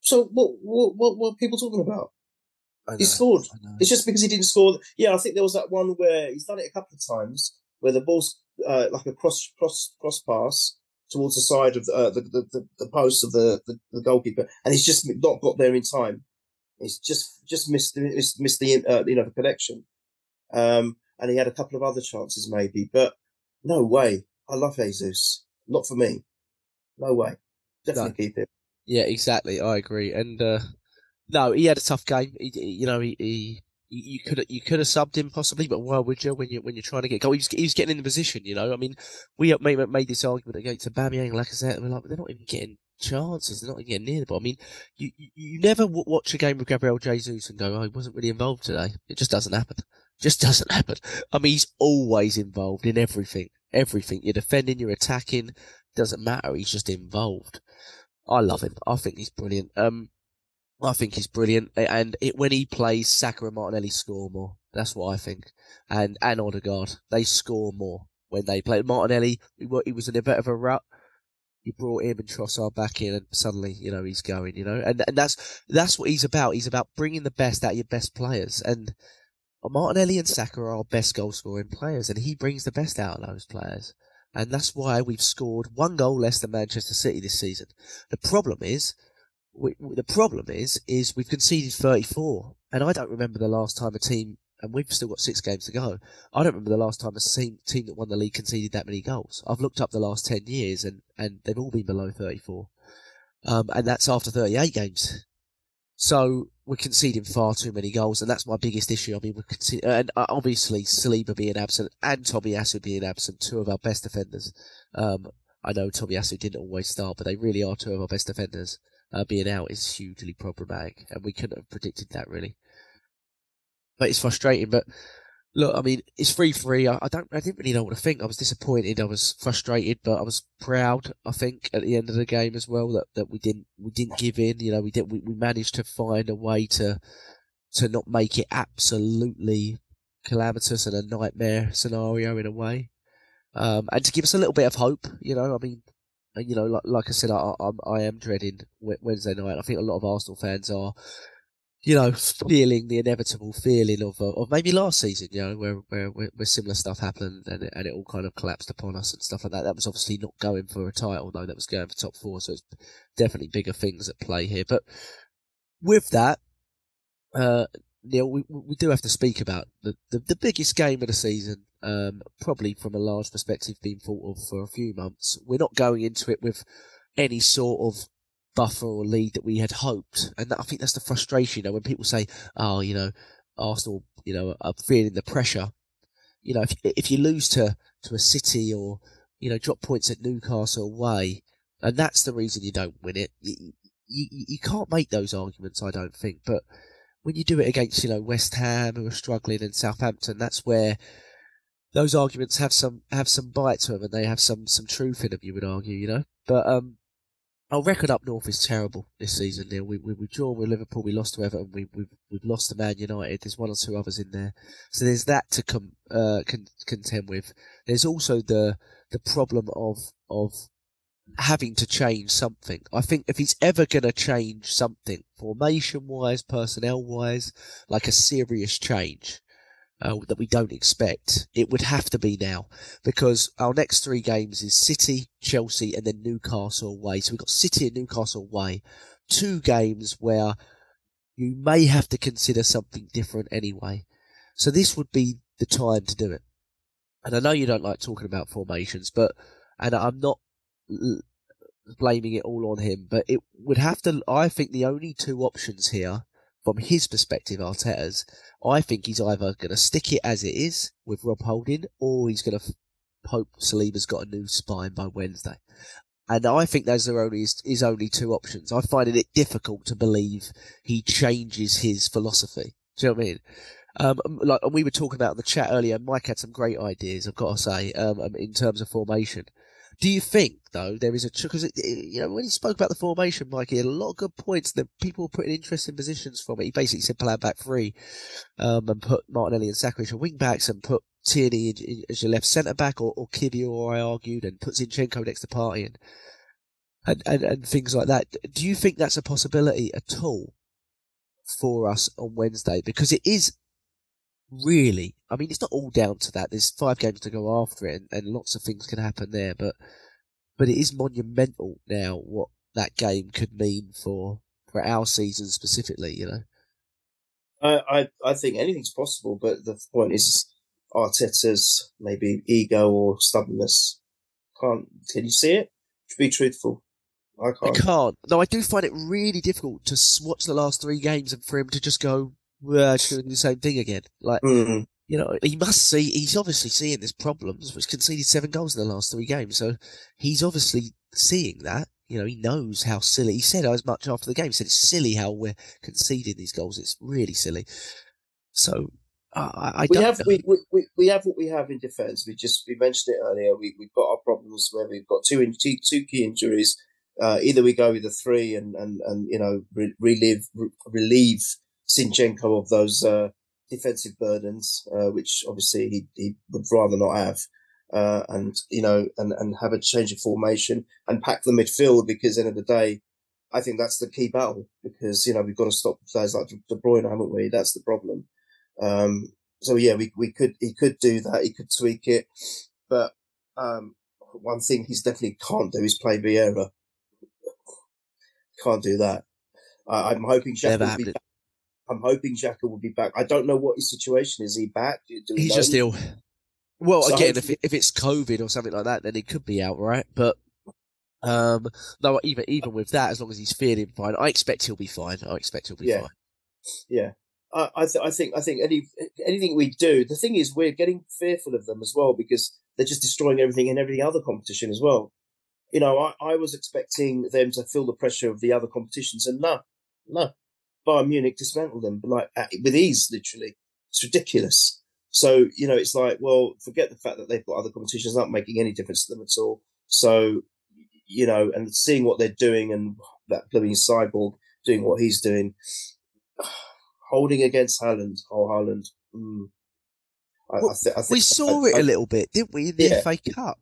So what what what, what are people talking about? He scored. It's just because he didn't score. Yeah, I think there was that one where he's done it a couple of times where the ball's uh, like a cross cross cross pass towards the side of the uh, the, the, the, post of the, the, the goalkeeper, and he's just not got there in time. He's just just missed missed, missed the uh, you know the connection. Um, and he had a couple of other chances maybe, but no way. I love Jesus. Not for me. No way. Definitely no. keep him. Yeah, exactly. I agree. And uh, no, he had a tough game. He, you know, he, he you could you could have subbed him possibly, but why would you when you when you're trying to get goal? He was, he was getting in the position, you know. I mean, we made, made this argument against Aubameyang and Lacazette, and we're like, they're not even getting chances. They're not even getting near the ball. I mean, you you, you never watch a game with Gabriel Jesus and go, oh, he wasn't really involved today. It just doesn't happen. Just doesn't happen. I mean, he's always involved in everything. Everything. You're defending, you're attacking. Doesn't matter. He's just involved. I love him. I think he's brilliant. Um, I think he's brilliant. And it, when he plays, Saka and Martinelli score more. That's what I think. And, and Odegaard, they score more when they play. Martinelli, he was in a bit of a rut. You brought him and Trossard back in, and suddenly, you know, he's going. You know, and and that's that's what he's about. He's about bringing the best out of your best players. And Martinelli and Saka are our best goal scoring players, and he brings the best out of those players. And that's why we've scored one goal less than Manchester City this season. The problem is, we, the problem is, is we've conceded 34, and I don't remember the last time a team, and we've still got six games to go. I don't remember the last time a team, team that won the league conceded that many goals. I've looked up the last 10 years, and, and they've all been below 34. Um, and that's after 38 games. So we're conceding far too many goals, and that's my biggest issue. I mean, we're conceding, and uh, obviously Saliba being absent and Tomiyasu being absent, two of our best defenders. Um, I know Tomiyasu didn't always start, but they really are two of our best defenders. Uh, being out is hugely problematic, and we couldn't have predicted that really. But it's frustrating. But look, I mean, it's free free. I, I, don't, I didn't really know what to think. I was disappointed. I was frustrated, but I was proud. I think at the end of the game as well that, that we didn't we didn't give in. You know, we did we, we managed to find a way to to not make it absolutely calamitous and a nightmare scenario in a way, um, and to give us a little bit of hope. You know, I mean. You know, like, like I said, I, I, I am dreading Wednesday night. I think a lot of Arsenal fans are you know, feeling the inevitable feeling of uh, of maybe last season, you know, where where where similar stuff happened and it, and it all kind of collapsed upon us and stuff like that. That was obviously not going for a title, though. That was going for top four, so it's definitely bigger things at play here. But with that, uh, Neil, we we do have to speak about the the, the biggest game of the season. Um, probably from a large perspective, being thought of for a few months. We're not going into it with any sort of buffer or lead that we had hoped. And that, I think that's the frustration, you know, when people say, oh, you know, Arsenal, you know, are feeling the pressure. You know, if, if you lose to, to a City or, you know, drop points at Newcastle away, and that's the reason you don't win it, you, you, you can't make those arguments, I don't think. But when you do it against, you know, West Ham who are struggling and Southampton, that's where those arguments have some have some bite to them and they have some some truth in them. You would argue, you know. But um, our record up north is terrible this season. We we we drawn with Liverpool, we lost to Everton, we we've we've lost to Man United. There's one or two others in there, so there's that to com, uh, con- contend with. There's also the the problem of of having to change something. I think if he's ever going to change something, formation wise, personnel wise, like a serious change, uh, that we don't expect, it would have to be now because our next three games is City, Chelsea, and then Newcastle away. So we've got City and Newcastle away, two games where you may have to consider something different anyway. So this would be the time to do it. And I know you don't like talking about formations, but and I'm not blaming it all on him, but it would have to. I think the only two options here from his perspective, Arteta's, I think he's either going to stick it as it is with Rob Holding, or he's going to hope Saliba's got a new spine by Wednesday. And I think those are only his, his only two options. I find it difficult to believe he changes his philosophy. Do you know what I mean? Um, like we were talking about in the chat earlier, Mike had some great ideas. I've got to say, um, um in terms of formation. Do you think though there is a because you know when he spoke about the formation, Mike, he had a lot of good points that people put in interesting positions from it. He basically said plan back three, um, and put Martinelli and Saka as wing backs and put Tierney as your left centre back or, or Kiwior, I argued, and put Zinchenko next to Partey and, and, and, and things like that. Do you think that's a possibility at all for us on Wednesday? Because it is really. I mean, it's not all down to that. There's five games to go after it, and, and lots of things can happen there. But but it is monumental now what that game could mean for for our season specifically. You know. I I, I think anything's possible, but the point is Arteta's maybe ego or stubbornness. Can't can you see it? To be truthful. I can't. I can't. No, I do find it really difficult to watch the last three games and for him to just go, we're doing the same thing again. Like, mm. You know, he must see, he's obviously seeing there's problems, He's conceded seven goals in the last three games. So he's obviously seeing that. You know, he knows how silly. He said as much after the game. He said it's silly how we're conceding these goals. It's really silly. So uh, I, we have we, we, we have what we have in defence. We just we mentioned it earlier. We we've got our problems where we've got two in, two, two key injuries. Uh, either we go with the three and and and you know re- relive re- relieve Zinchenko of those uh, defensive burdens, uh, which obviously he, he would rather not have. Uh, and you know, and, and have a change of formation and pack the midfield because end of the day, I think that's the key battle because you know we've got to stop players like De Bruyne, haven't we? That's the problem. Um, so yeah, we we could he could do that, he could tweak it, but um, one thing he's definitely can't do is play Vieira. Can't do that. I'm hoping Jack will be back I'm hoping Xhaka will be back. I don't know what his situation is. Is he back? He's just ill. Well, so again, if it, if it's COVID or something like that, then he could be out, right? But Um, no, even even with that, as long as he's feeling fine, I expect he'll be fine. I expect he'll be yeah. fine. Yeah, I I, th- I think I think any anything we do, the thing is we're getting fearful of them as well because they're just destroying everything in every other competition as well. You know, I, I was expecting them to feel the pressure of the other competitions, and no, no, Bayern Munich dismantled them like with ease, literally. It's ridiculous. So you know, it's like, well, forget the fact that they've got other competitions, not making any difference to them at all. So you know, and seeing what they're doing and that blooming cyborg doing what he's doing, holding against Haaland, oh Haaland. Mm. I, well, I th- I we saw it a little bit, didn't we, in the yeah. FA Cup?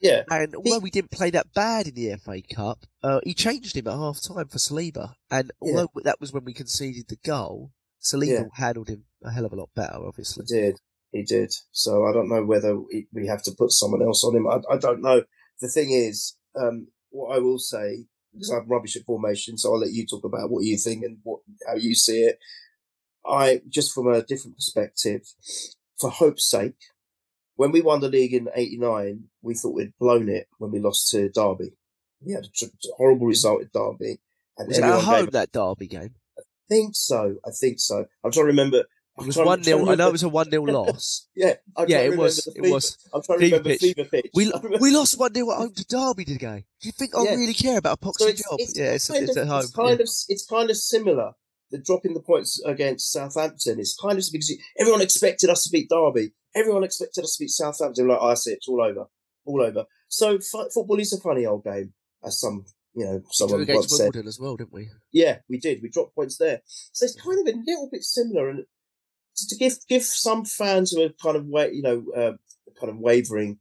Yeah. And although he, we didn't play that bad in the FA Cup, uh, he changed him at half time for Saliba. And although yeah. that was when we conceded the goal, Saliba yeah. handled him a hell of a lot better, obviously. He did. He did. So I don't know whether we have to put someone else on him. I, I don't know. The thing is, um, what I will say, because I'm rubbish at formation, so I'll let you talk about what you think and what how you see it. I just from a different perspective, for hope's sake, when we won the league in '89, we thought we'd blown it when we lost to Derby. We had a tr- horrible result at Derby. And was it at home that Derby game? I think so. I think so. I'm trying to remember. It was one 0 I know it was a one 0 loss. yeah, I'm yeah, it was. It was. I'm trying to remember pitch. fever pitch. We we lost one 0 at home to Derby today. Do you think I yeah. really care about a poxy so it's, job? It's yeah, it's, it's, of, at home. It's kind yeah. of it's kind of similar. The dropping the points against Southampton is kind of because everyone expected us to beat Derby. Everyone expected us to beat Southampton. Like I said, it's all over, all over. So f- football is a funny old game, as some you know, someone we once said. as well, didn't we? Yeah, we did. We dropped points there. So it's kind of a little bit similar, and to, to give give some fans who are kind of wa- you know uh, kind of wavering,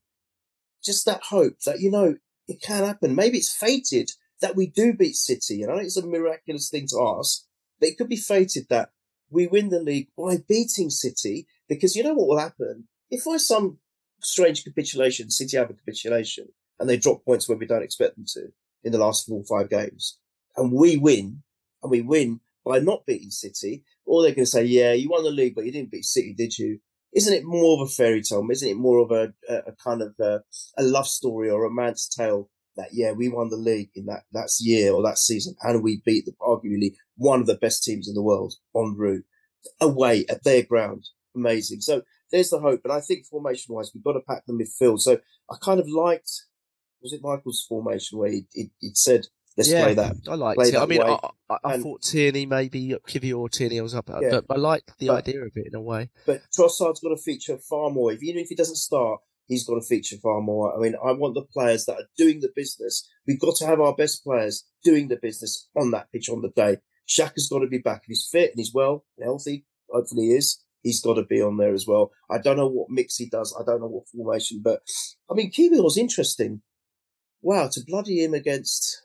just that hope that you know it can happen. Maybe it's fated that we do beat City. You know, it's a miraculous thing to ask, but it could be fated that we win the league by beating City. Because you know what will happen if by some strange capitulation, City have a capitulation, and they drop points where we don't expect them to in the last four or five games, and we win, and we win by not beating City, or they're going to say, "Yeah, you won the league, but you didn't beat City, did you?" Isn't it more of a fairy tale? Isn't it more of a, a, a kind of a, a, love story or a romance tale that yeah, we won the league in that that year or that season, and we beat the arguably one of the best teams in the world en route away at their ground. Amazing. So there's the hope, but I think formation wise, we've got to pack the midfield. So I kind of liked was it Michael's formation where he, he, he said, let's yeah, play that. I liked it. I mean, I, I, I thought Tierney maybe Kiwior Tierney was up, yeah, but I liked the but, idea of it in a way. But Trossard's got to feature far more. If, even if he doesn't start, he's got to feature far more. I mean, I want the players that are doing the business. We've got to have our best players doing the business on that pitch on the day. Xhaka's got to be back. If he's fit and he's well, and healthy, hopefully he is, he's got to be on there as well. I don't know what mix he does. I don't know what formation, but I mean, was interesting wow, to bloody him against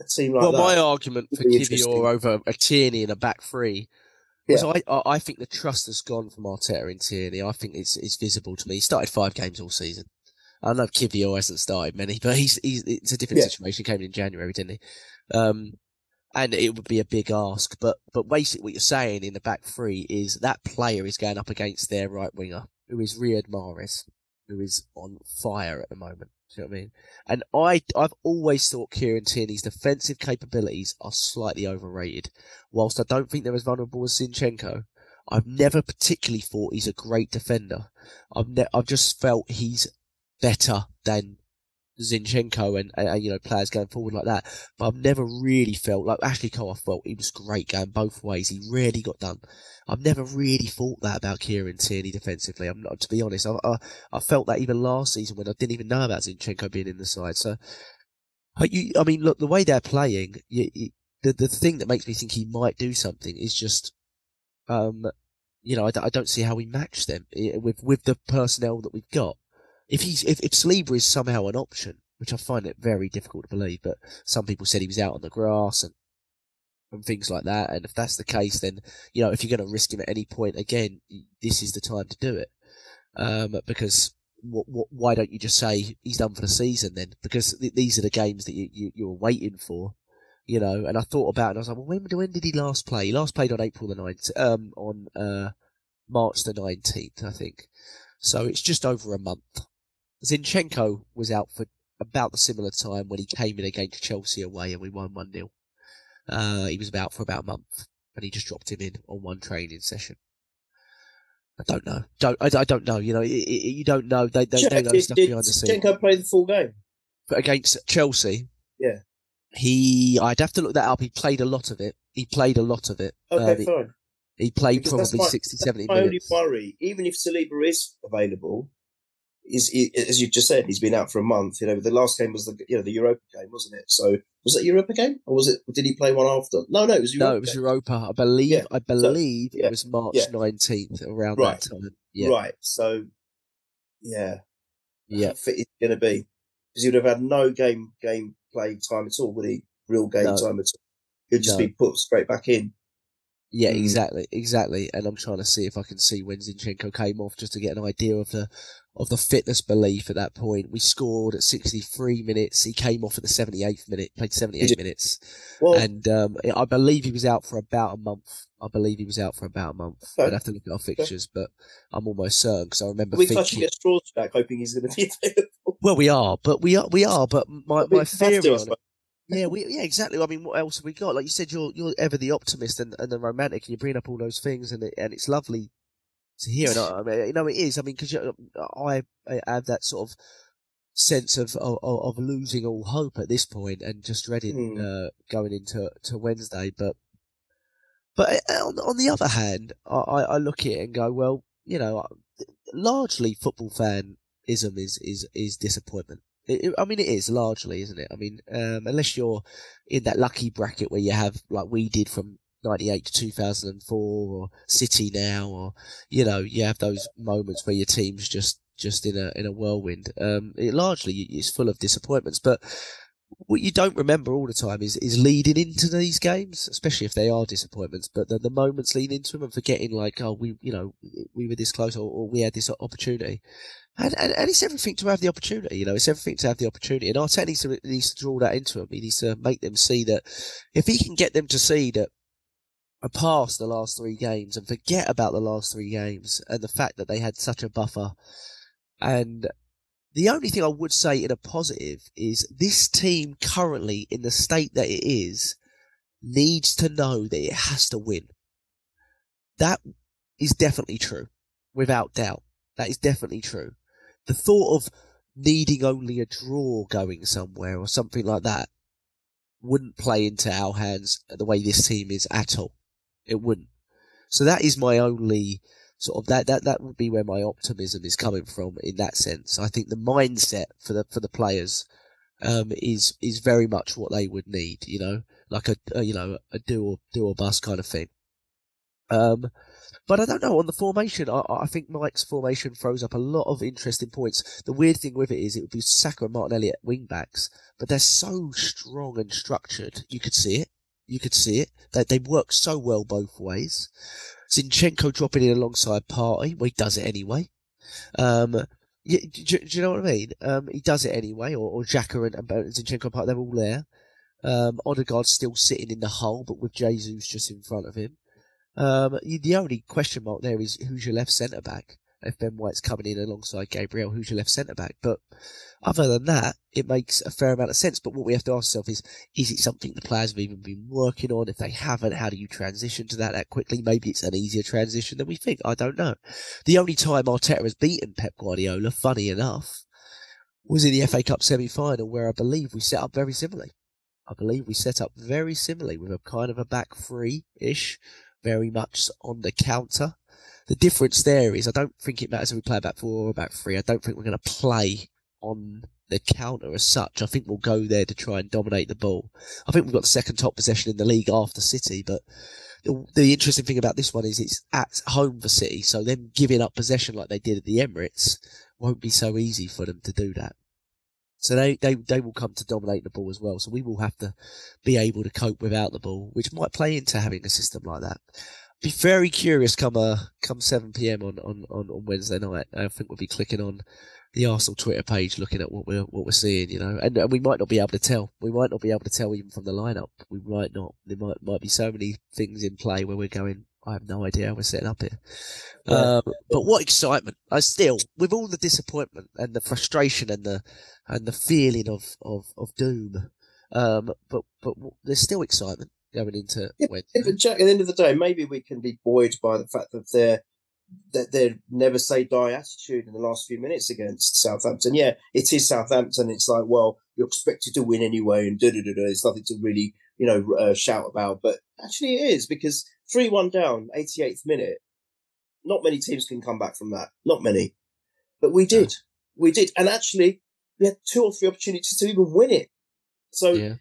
a team like well, that. Well, my argument for Kiwior over a Tierney in a back three was yeah. I, I think the trust has gone from Arteta in Tierney. I think it's it's visible to me. He started five games all season. I know Kiwior hasn't started many, but he's, he's it's a different yeah. situation. He came in January, didn't he? Um, and it would be a big ask. But but basically, what you're saying in the back three is that player is going up against their right winger, who is Riyad Mahrez, who is on fire at the moment. Do you know what I mean? And I, I've always thought Kieran Tierney's defensive capabilities are slightly overrated. Whilst I don't think they're as vulnerable as Zinchenko, I've never particularly thought he's a great defender. I've ne- I've just felt he's better than Zinchenko and, and, you know players going forward like that. But I've never really felt like Ashley Cole. I felt he was great going both ways. He really got done. I've never really thought that about Kieran Tierney defensively. I'm not to be honest. I, I, I felt that even last season when I didn't even know about Zinchenko being in the side. So, but you, I mean, look, the way they're playing, you, you, the the thing that makes me think he might do something is just, um, you know, I, I don't see how we match them with with the personnel that we've got if he's if, if Saliba is somehow an option, which I find it very difficult to believe, but some people said he was out on the grass and and things like that. And if that's the case, then you know if you're going to risk him at any point again, this is the time to do it. Um, because what, what, why don't you just say he's done for the season then? Because th- these are the games that you, you you're waiting for, you know. And I thought about it, and I was like, well, when when did he last play? He last played on April the 9th, um, on uh, March the nineteenth, I think. So it's just over a month. Zinchenko was out for about the similar time when he came in against Chelsea away and we won 1 0. Uh, he was about for about a month and he just dropped him in on one training session. I don't know. Don't I, I don't know. You know, it, it, you don't know. They they, they know did, stuff did behind the scenes. Zinchenko play the full game? But against Chelsea, Yeah. he I'd have to look that up. He played a lot of it. He played a lot of it. Okay, Um, fine. he played Because probably my- 60, 70 My only worry, even if Saliba is available, is he, as you just said, he's been out for a month. You know, the last game was the you know the Europa game, wasn't it? So was it Europa game or was it? Did he play one after? No, no, it was Europa. No, it was game. Europa. I believe. Yeah. I believe yeah, it was March yeah. nineteenth around Right. that time. Yeah, Right. So yeah, yeah. fit he's going to be because he would have had no game game play time at all, would he? Real game No. time at all. He'd just No. be put straight back in. Yeah, Mm. exactly, exactly. And I'm trying to see if I can see when Zinchenko came off just to get an idea of the of the fitness belief at that point. We scored at 63 minutes. He came off at the 78th minute, played 78 minutes, Well, and um, I believe he was out for about a month. I believe he was out for about a month. Okay. I'd have to look at our fixtures, but I'm almost certain because I remember we're thinking. at straws back, hoping he's going to be available. Well, we are, but we are, we are. But my my to, theory on it. Yeah, we, yeah, exactly. I mean, what else have we got? Like you said, you're you're ever the optimist and, and the romantic, and you bring up all those things, and it, and it's lovely to hear. And I, I mean, you know, it is. I mean, because I I have that sort of sense of, of of losing all hope at this point, and just dreading Hmm. uh, going into to Wednesday. But but uh, on, on the other hand, I, I I look at it and go, well, you know, largely football fanism is is is disappointment. It, I mean, it is largely, isn't it? I mean, um, unless you're in that lucky bracket where you have, like we did from 98 to 2004 or City now, or, you know, you have those moments where your team's just, just in a, in a whirlwind. Um, it largely is full of disappointments, but what you don't remember all the time is, is leading into these games, especially if they are disappointments, but the, the moments leading into them and forgetting like, oh, we, you know, we were this close or, or we had this opportunity. And, and, and it's everything to have the opportunity, you know, it's everything to have the opportunity. And Arteta needs to, needs to draw that into him. He needs to make them see that if he can get them to see that past the last three games and forget about the last three games and the fact that they had such a buffer. And the only thing I would say in a positive is this team currently in the state that it is needs to know that it has to win. That is definitely true, without doubt. That is definitely true. The thought of needing only a draw going somewhere or something like that wouldn't play into our hands the way this team is at all. It wouldn't. So that is my only sort of that that that would be where my optimism is coming from in that sense. I think the mindset for the for the players um, is is very much what they would need. You know, like a, a you know a do or do or bust kind of thing. Um, but I don't know on the formation. I, I think Mike's formation throws up a lot of interesting points. The weird thing with it is it would be Saka and Martinelli at wing backs, but they're so strong and structured. You could see it. You could see it. They they work so well both ways. Zinchenko dropping in alongside Partey. Well, he does it anyway. Um, yeah, do, do you know what I mean? Um, he does it anyway. Or, or Xhaka and, and Zinchenko Partey, they're all there. Um, Odegaard's still sitting in the hole, but with Jesus just in front of him. Um, the only question mark there is who's your left centre back? If Ben White's coming in alongside Gabriel, who's your left centre back? But other than that, it makes a fair amount of sense. But what we have to ask ourselves is, is it something the players have even been working on? If they haven't, how do you transition to that that quickly? Maybe it's an easier transition than we think. I don't know. The only time Arteta has beaten Pep Guardiola, funny enough, was in the FA Cup semi-final where I believe we set up very similarly. I believe we set up very similarly with a kind of a back three-ish, very much on the counter. The difference there is I don't think it matters if we play about four or a back three. I don't think we're going to play on the counter as such. I think we'll go there to try and dominate the ball. I think we've got the second top possession in the league after City, but the, the interesting thing about this one is it's at home for City, so them giving up possession like they did at the Emirates won't be so easy for them to do that. So they, they, they will come to dominate the ball as well. So we will have to be able to cope without the ball, which might play into having a system like that. Be very curious come uh, come 7 p.m. on, on, on, Wednesday night. I think we'll be clicking on the Arsenal Twitter page, looking at what we're what we're seeing, you know, and, and we might not be able to tell. We might not be able to tell even from the lineup. We might not. There might might be so many things in play where we're going. I have no idea how we're setting up here. Um, but what excitement! I still, with all the disappointment and the frustration and the and the feeling of of, of doom, um, but but there's still excitement going into yeah. But Jack, at the end of the day, maybe we can be buoyed by the fact that they're that their never say die attitude in the last few minutes against Southampton. Yeah, it is Southampton. It's like, well, you're expected to win anyway, and da da da da. It's nothing to really, you know, uh, shout about. But actually, it is because three one down, 88th minute. Not many teams can come back from that. Not many, but we did. We did, and actually, we had two or three opportunities to even win it. So. Yeah.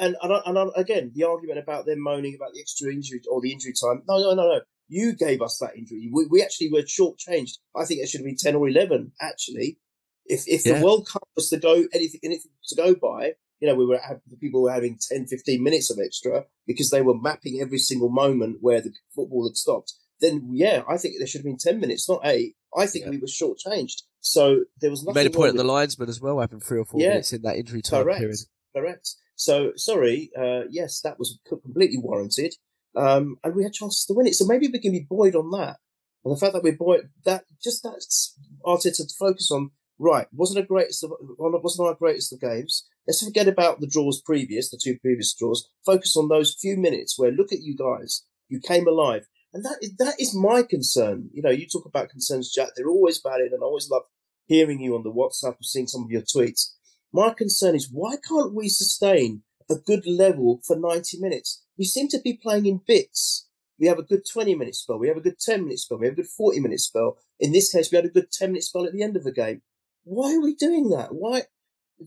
And, and, and again, the argument about them moaning about the extra injury or the injury time. No, no, no, no. You gave us that injury. We, we actually were shortchanged. I think it should have been 10 or 11, actually. If, if yeah. the World Cup was to go anything, anything to go by, you know, we were the people were having 10, 15 minutes of extra because they were mapping every single moment where the football had stopped. Then, yeah, I think there should have been 10 minutes, not eight. I think yeah. we were shortchanged. So there was nothing. You made a point at the linesman as well, having three or four yeah, minutes in that injury time correct, period. Correct. So, sorry, uh, yes, that was completely warranted. Um, and we had chances to win it. So maybe we can be buoyed on that. And the fact that we're buoyed, that just that's Arteta to focus on, right, wasn't a greatest of, wasn't our greatest of games. Let's forget about the draws previous, the two previous draws. Focus on those few minutes where look at you guys. You came alive. And that is, that is my concern. You know, you talk about concerns, Jack. They're always valid and I always love hearing you on the WhatsApp or seeing some of your tweets. My concern is why can't we sustain a good level for 90 minutes? we seem to be playing in bits. We have a good 20 minute spell. We have a good 10 minute spell. We have a good 40 minute spell. In this case, we had a good 10 minute spell at the end of the game. Why are we doing that? Why?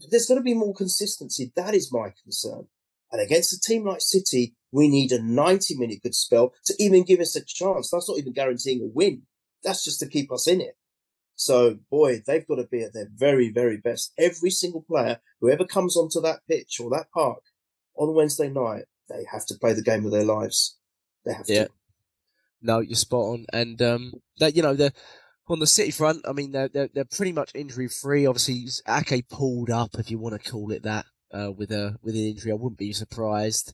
There's got to be more consistency. That is my concern. And against a team like City, we need a 90 minute good spell to even give us a chance. That's not even guaranteeing a win. That's just to keep us in it. So, boy, they've got to be at their very, very best. Every single player, whoever comes onto that pitch or that park on Wednesday night, they have to play the game of their lives. They have yeah. to. No, you're spot on, and um, that you know the on the City front. I mean, they're they're, they're pretty much injury free. Obviously, Ake pulled up, if you want to call it that, uh, with a with an injury. I wouldn't be surprised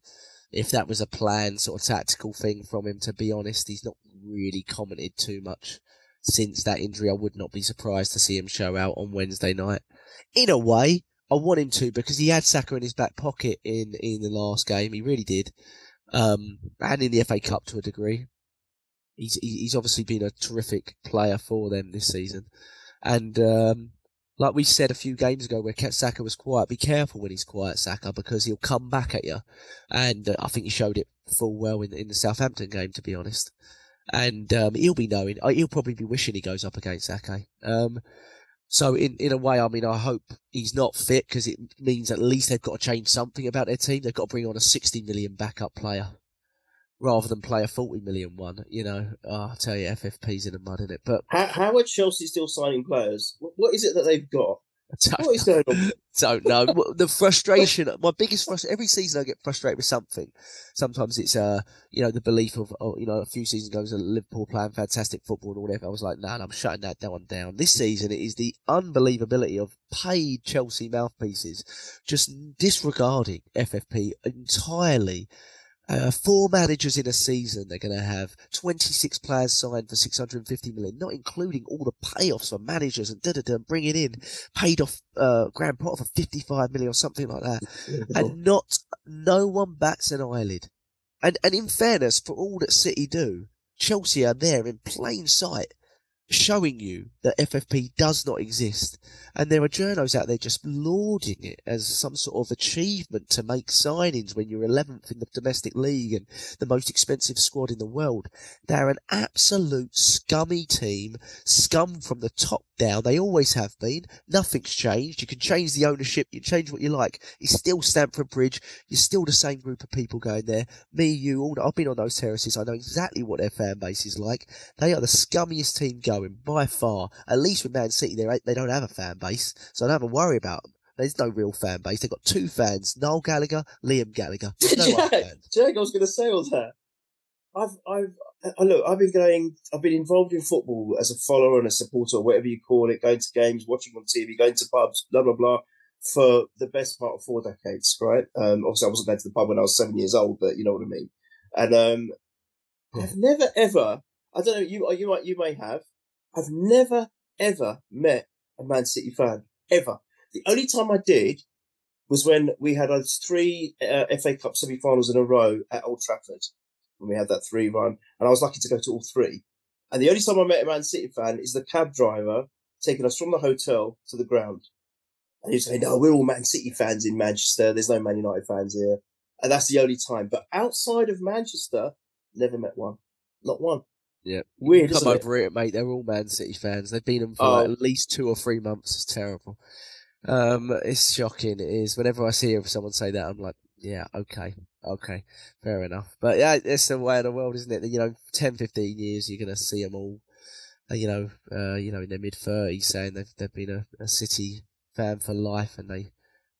if that was a planned sort of tactical thing from him. To be honest, he's not really commented too much since that injury. I would not be surprised to see him show out on Wednesday night. In a way, I want him to because he had Saka in his back pocket in, in the last game. He really did. Um, and in the FA Cup to a degree. He's, he's obviously been a terrific player for them this season. And, um, like we said a few games ago where Saka was quiet, be careful when he's quiet, Saka, because he'll come back at you. And uh, I think he showed it full well in, in the Southampton game, to be honest. And um, he'll be knowing, uh, he'll probably be wishing he goes up against Ake. Um, so in, in a way, I mean, I hope he's not fit because it means at least they've got to change something about their team. They've got to bring on a 60 million backup player rather than play a 40 million one. You know, oh, I tell you, FFP's in the mud, in it? But how, how are Chelsea still signing players? What is it that they've got? What is going on? don't know. the frustration, my biggest frustration, every season I get frustrated with something. Sometimes it's, uh, you know, the belief of, oh, you know, a few seasons ago, was Liverpool playing fantastic football and whatever. I was like, nah, I'm shutting that down down. This season, it is the unbelievability of paid Chelsea mouthpieces just disregarding FFP entirely uh, four managers in a season, they're going to have 26 players signed for 650 million, not including all the payoffs for managers and da da da, bringing in paid off uh, Graham Potter for 55 million or something like that, and not no one bats an eyelid. And and in fairness, for all that City do, Chelsea are there in plain sight showing you that FFP does not exist. And there are journos out there just lauding it as some sort of achievement to make signings when you're 11th in the domestic league and the most expensive squad in the world. They're an absolute scummy team, scum from the top down. They always have been. Nothing's changed. You can change the ownership, you change what you like. It's still Stamford Bridge. You're still the same group of people going there. Me, you, all. I've been on those terraces. I know exactly what their fan base is like. They are the scummiest team going by far. At least with Man City, they they don't have a fan base, so I don't have to worry about them. There's no real fan base. They've got two fans: Noel Gallagher, Liam Gallagher. No Jack, Jack, I was going to say all that. I've, I've, I look, I've been going, I've been involved in football as a follower and a supporter, or whatever you call it, going to games, watching on TV, going to pubs, blah blah blah, for the best part of four decades. Right? Um, obviously, I wasn't going to the pub when I was seven years old, but you know what I mean. And um, I've never ever. I don't know. You you might you may have. I've never ever met a Man City fan ever. The only time I did was when we had those three uh, FA Cup semi-finals in a row at Old Trafford. When we had that three run, and I was lucky to go to all three. And the only time I met a Man City fan is the cab driver taking us from the hotel to the ground. And he's saying, no, we're all Man City fans in Manchester. There's no Man United fans here. And that's the only time. But outside of Manchester, never met one. Not one. Yeah. Weird. Come isn't it? over it, mate. They're all Man City fans. They've been them for Oh. like at least two or three months. It's terrible. Um, it's shocking. It is. Whenever I see someone say that, I'm like, yeah, okay, okay, fair enough. But yeah, it's the way of the world, isn't it? You know, 10, 15 years, you're going to see them all, uh, you know, uh, you know, in their mid thirties saying they've, they've been a, a City fan for life and they,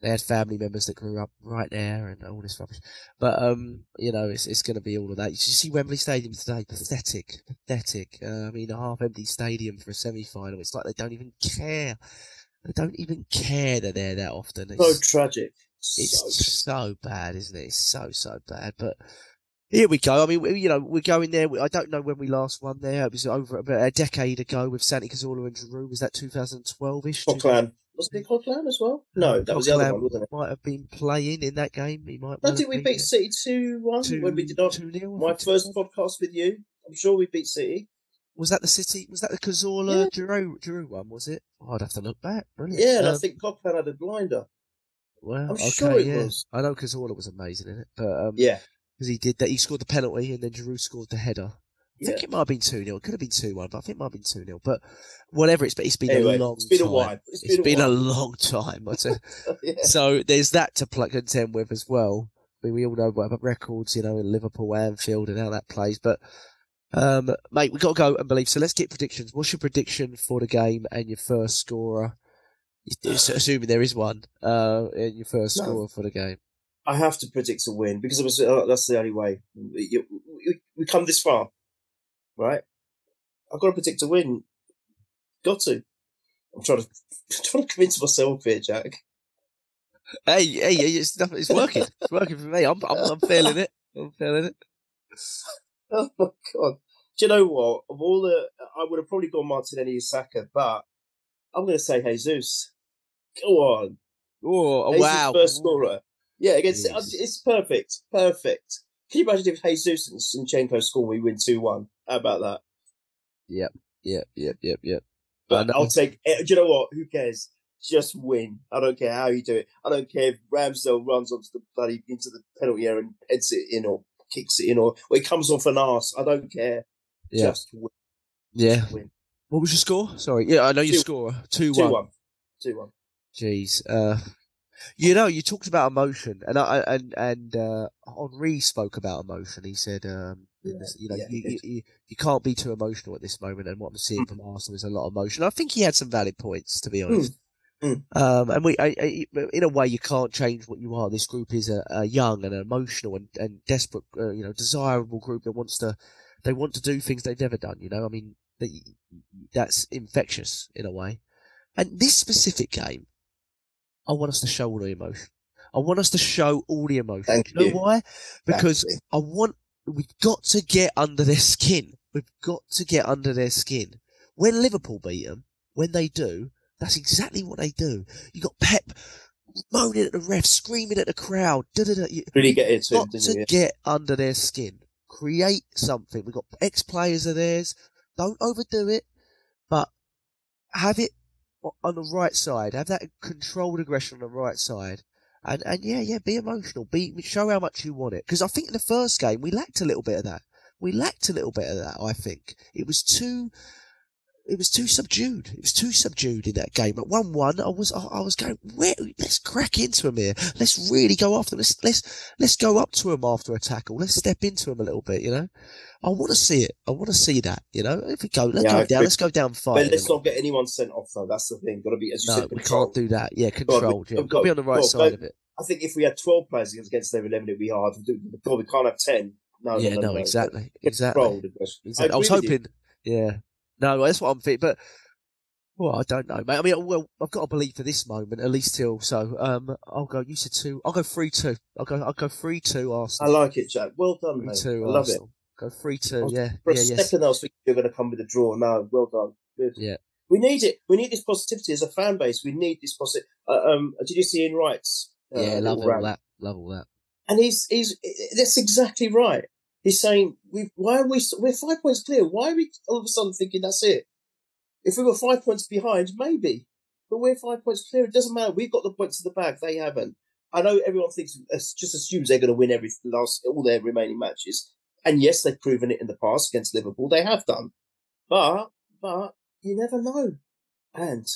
they had family members that grew up right there and all this rubbish. But um, you know, it's it's going to be all of that. You see Wembley Stadium today, pathetic, pathetic. Uh, I mean, a half-empty stadium for a semi-final. It's like they don't even care. They don't even care that they're there that often. It's, So tragic. it's So so bad, isn't it? It's so so bad. But here we go. I mean, we, you know, we're going there. I don't know when we last won there. It was over about a decade ago with Santi Cazorla and Giroud. Was that 2012ish? Coquelin. Was it Coquelin as well? No, that was the other one, wasn't it? Might have been playing in that game. He might. No, well did we beat yeah. City 2 1 Two- when we did our, 2-0, I my think it first podcast with you? I'm sure we beat City. Was that the City? Was that the Cazorla Giroud, Giroud one? Was it? Oh, I'd have to look back. Brilliant. Yeah, and I Um, think Coquelin had a blinder. Well, I'm okay, sure it yeah. was. I know Cazorla was amazing in it, but um, Yeah. because he did that, he scored the penalty and then Giroud scored the header. I Yeah. think it might have been 2 0. It could have been 2 1, but I think it might have been 2 0. But whatever, it's, it's been Anyway, a long it's been a time. while. It's It's been a been a while. long time. I yeah. So there's that to contend with as well. I mean, we all know about records, you know, in Liverpool, Anfield, and how that plays. But, um, mate, we've got to go and believe. So let's get predictions. What's your prediction for the game and your first scorer? Assuming there is one, uh, and your first No. scorer for the game. I have to predict a win because it was, uh, that's the only way. You, we, we come this far, right? I've got to predict a win. Got to. I'm trying to trying to convince myself here, Jack. Hey, hey, hey, it's, it's working. It's working for me. I'm, I'm, I'm feeling it. I'm feeling it. Oh my god! Do you know what? Of all the, I would have probably gone Martinelli Saka, but I'm going to say Jesus. Go on, oh, oh, Jesus wow. first scorer. Yeah, against Jesus. it's perfect, perfect. Can you imagine if Jesus and Zinchenko score, we win two one? How about that? Yep, yep, yep, yep. yep. But know. I'll take. eh, Do you know what? Who cares? Just win. I don't care how you do it. I don't care if Ramsdale runs onto the bloody into the penalty area and heads it in or kicks it in or, or it comes off an arse. I don't care. Yeah. Just win. Yeah. win. What was your score? Sorry. Yeah, I know your Two- score. 2 Two 1. Two one. Jeez. Uh, you know, you talked about emotion, and I I- and and uh, Henry spoke about emotion. He said, um, in Yeah, this- you know, yeah, you, you, you you can't be too emotional at this moment. And what I'm seeing from Arsenal is a lot of emotion. I think he had some valid points, to be honest. mm. Um, and we, I, I, in a way, you can't change what you are. This group is a, a young and emotional and, and desperate, uh, you know, desirable group that wants to, they want to do things they've never done. You know, I mean, they, that's infectious in a way. And this specific game, I want us to show all the emotion. I want us to show all the emotion. Thank you know you. why? Because. I want, we've got to get under their skin. We've got to get under their skin. When Liverpool beat them, when they do, that's exactly what they do. You got Pep moaning at the ref, screaming at the crowd. Da, da, da. You, Really get into got to you? get under their skin. Create something. We've got ex players of theirs. Don't overdo it, but have it on the right side. Have that controlled aggression on the right side. And, and yeah, yeah, be emotional. Be, show how much you want it. Because I think in the first game, we lacked a little bit of that. We lacked a little bit of that, I think. It was too, it was too subdued. It was too subdued in that game. At one one, I was I, I was going, where? Let's crack into him here. Let's really go after. Them. Let's let's let's go up to him after a tackle. Let's step into him a little bit. You know, I want to see it. I want to see that. You know, if we go, let's Yeah, go down. agree. Let's go down five. But let's not get anyone sent off though. That's the thing. Got to be as you no, said. we controlled. can't do that. Yeah, God, we- controlled. yeah, we've got to be on the right side but- of it. I think if we had twelve players against their eleven, it'd be hard. We can't have ten. No, yeah, no, no, no, exactly, exactly. exactly. I, was agree with you. hoping. Yeah, no, that's what I'm thinking. But well, I don't know, mate. I mean, well, I've got to believe for this moment, at least till so. Um, I'll go. You said two. I'll go three two. I'll go. I'll go three two I like it, Jack. Well done, Three mate. two I love it. Arsenal. Go three two. Yeah. For yeah. a Yes. second, I was thinking you're going to come with a draw. No, well done. Good. Yeah. We need it. We need this positivity as a fan base. We need this positive. Uh, um, did you see Ian Wright's? Uh, Yeah. Love all rant? that. Love all that. And he's he's that's exactly right. He's saying we why are we we're five points clear? Why are we all of a sudden thinking that's it? If we were five points behind, maybe, but we're five points clear. It doesn't matter. We've got the points in the bag. They haven't. I know everyone thinks just assumes they're going to win every last all their remaining matches. And yes, they've proven it in the past against Liverpool. They have done, but but you never know, and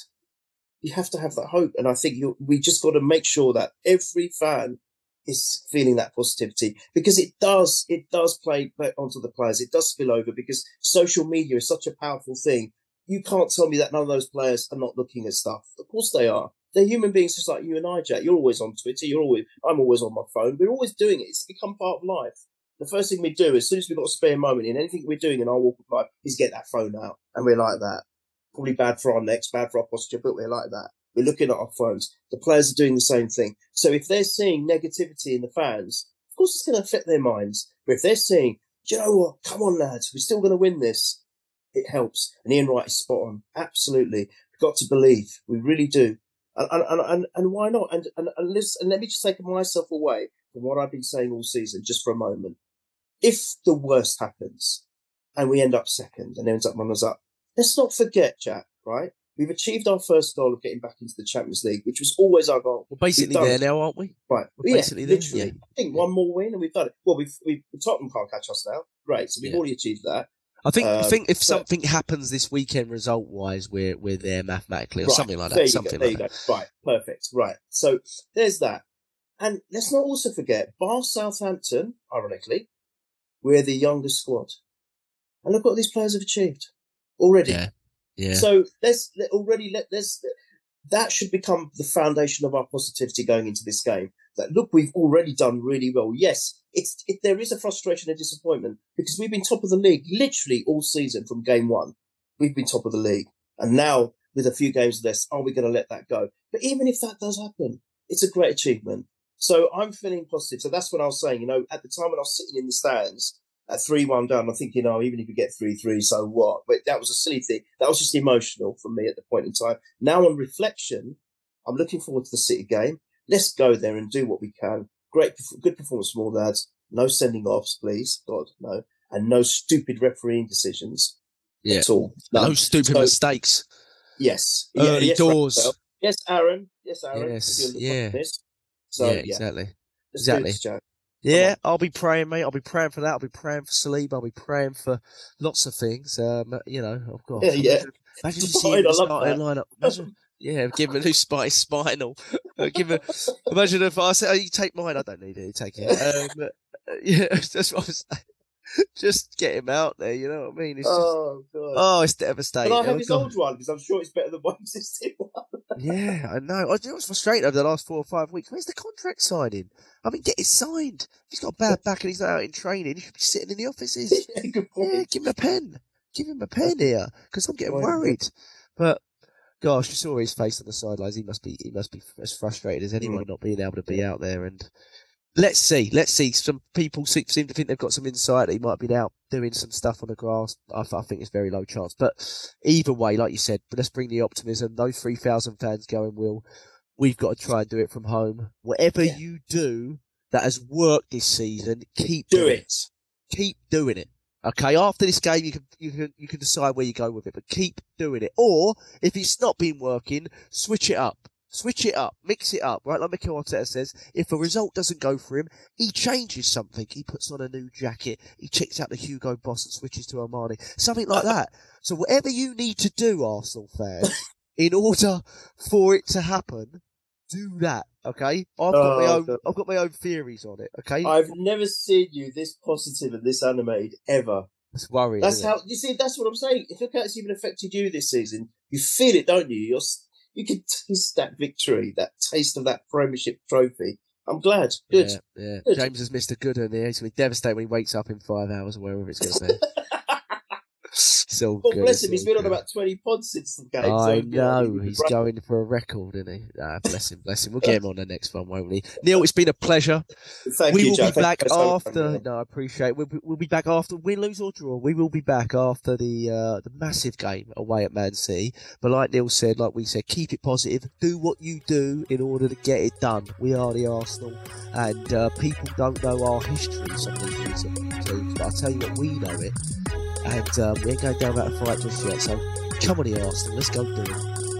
you have to have that hope. And I think we just got to make sure that every fan is feeling that positivity because it does it does play onto the players. It does spill over because social media is such a powerful thing. You can't tell me that none of those players are not looking at stuff. Of course they are. They're human beings just like you and I, Jack. You're always on Twitter. You're always I'm always on my phone. We're always doing it. It's become part of life. The first thing we do as soon as we've got a spare moment in anything we're doing in our walk of life is get that phone out. And we're like that. Probably bad for our necks, bad for our posture, but we're like that. We're looking at our phones. The players are doing the same thing. So if they're seeing negativity in the fans, of course it's going to affect their minds. But if they're seeing, you know what? Come on, lads, we're still going to win this. It helps. And Ian Wright is spot on. Absolutely. We've got to believe. We really do. And, and, and, and why not? And, and, and, listen, and let me just take myself away from what I've been saying all season, just for a moment. If the worst happens and we end up second and ends up runners up, let's not forget, Jack, right? We've achieved our first goal of getting back into the Champions League, which was always our goal. We're basically there now, aren't we? Right. We're yeah, basically there, yeah. I think one more win and we've done it. Well, we've, we've Tottenham can't catch us now. Great. So we've Yeah. already achieved that. I think. I Um, think if but- something happens this weekend, result wise, we're we're there mathematically, or Right. something like that. Something go. Like that. go. Right. Perfect. Right. So there's that. And let's not also forget, bar Southampton, ironically, we're the youngest squad. And look what these players have achieved already. Yeah. Yeah. So let's already let let's that should become the foundation of our positivity going into this game. That look, we've already done really well. Yes, it's it, there is a frustration and disappointment because we've been top of the league literally all season from game one. We've been top of the league, and now with a few games less, are we going to let that go? But even if that does happen, it's a great achievement. So I'm feeling positive. So that's what I was saying. You know, at the time when I was sitting in the stands at three one down, I'm thinking, oh, even if you get three three, so what? But that was a silly thing. That was just emotional for me at the point in time. Now on reflection, I'm looking forward to the City game. Let's go there and do what we can. Great, good performance from all lads. No sending offs, please, God, no, and no stupid refereeing decisions Yeah. at all. no None. stupid So- mistakes. Yes, Early yes, doors. Raphael. Yes, Aaron. Yes, Aaron. Yes, yeah. So yeah, yeah, exactly. let's exactly. Yeah, I'll be praying, mate. I'll be praying for that. I'll be praying for Saliba. I'll be praying for lots of things. Um, you know, of course. Yeah, yeah. Imagine, imagine you see him I the love starting lineup. Imagine, yeah, give him a new spine, spinal. Uh, give him. Imagine if I said, "Oh, you take mine. I don't need it. You take it." Um, uh, yeah, that's what I was saying. Just get him out there. You know what I mean? It's just, Oh god. oh, it's devastating. Can I have Oh, his God. old one because I'm sure it's better than my existing one. Yeah, I know. I was frustrated over the last four or five weeks. Where's the contract signing? I mean, get it signed. If he's got a bad back and he's not out in training, he should be sitting in the offices. yeah, Yeah, give him a pen. Give him a pen here, because I'm getting worried. But gosh, you saw his face on the sidelines. He must be. He must be as frustrated as anyone hmm. not being able to be out there. And let's see. Let's see. Some people seem, to think they've got some insight. He might be out doing some stuff on the grass. I, I think it's very low chance. But either way, like you said, let's bring the optimism. Those three thousand fans going. Will we've got to try and do it from home. Whatever Yeah. you do that has worked this season, keep Do doing it. keep doing it. Okay, after this game, you can you can you can decide where you go with it, but keep doing it. Or if it's not been working, switch it up, switch it up, mix it up. Right, like Mikel Arteta says, if a result doesn't go for him, he changes something. He puts on a new jacket. He checks out the Hugo Boss and switches to Armani, something like that. So whatever you need to do, Arsenal fans, in order for it to happen, do that. Okay, I've got my Oh, own God. I've got my own theories on it. Okay, I've never seen you this positive and this animated ever. it's worrying. That's isn't it? how you see. That's what I'm saying. If look how it's even affected you this season, you feel it, don't you? You're you can taste that victory, that taste of that Premiership trophy. I'm glad. Good. Yeah, yeah. Good. James has missed a good one there. He's going to be devastated when he wakes up in five hours or wherever it's going to be. So well, good. bless him. He's been on about twenty pods since the game. I so, know he's right. going for a record, isn't he? Ah, bless him, bless him. We'll get him on the next one, won't we? Neil, it's been a pleasure. Thank we you, will Joe. be back after. No, I appreciate. We'll be, we'll be back after win, lose or draw. We will be back after the uh, the massive game away at Man City. But like Neil said, like we said, keep it positive. Do what you do in order to get it done. We are the Arsenal, and uh, people don't know our history. Some of these teams, but I tell you what, we know it, and um, we ain't going down that fight just yet. So come on, the Arsenal, let's go do it.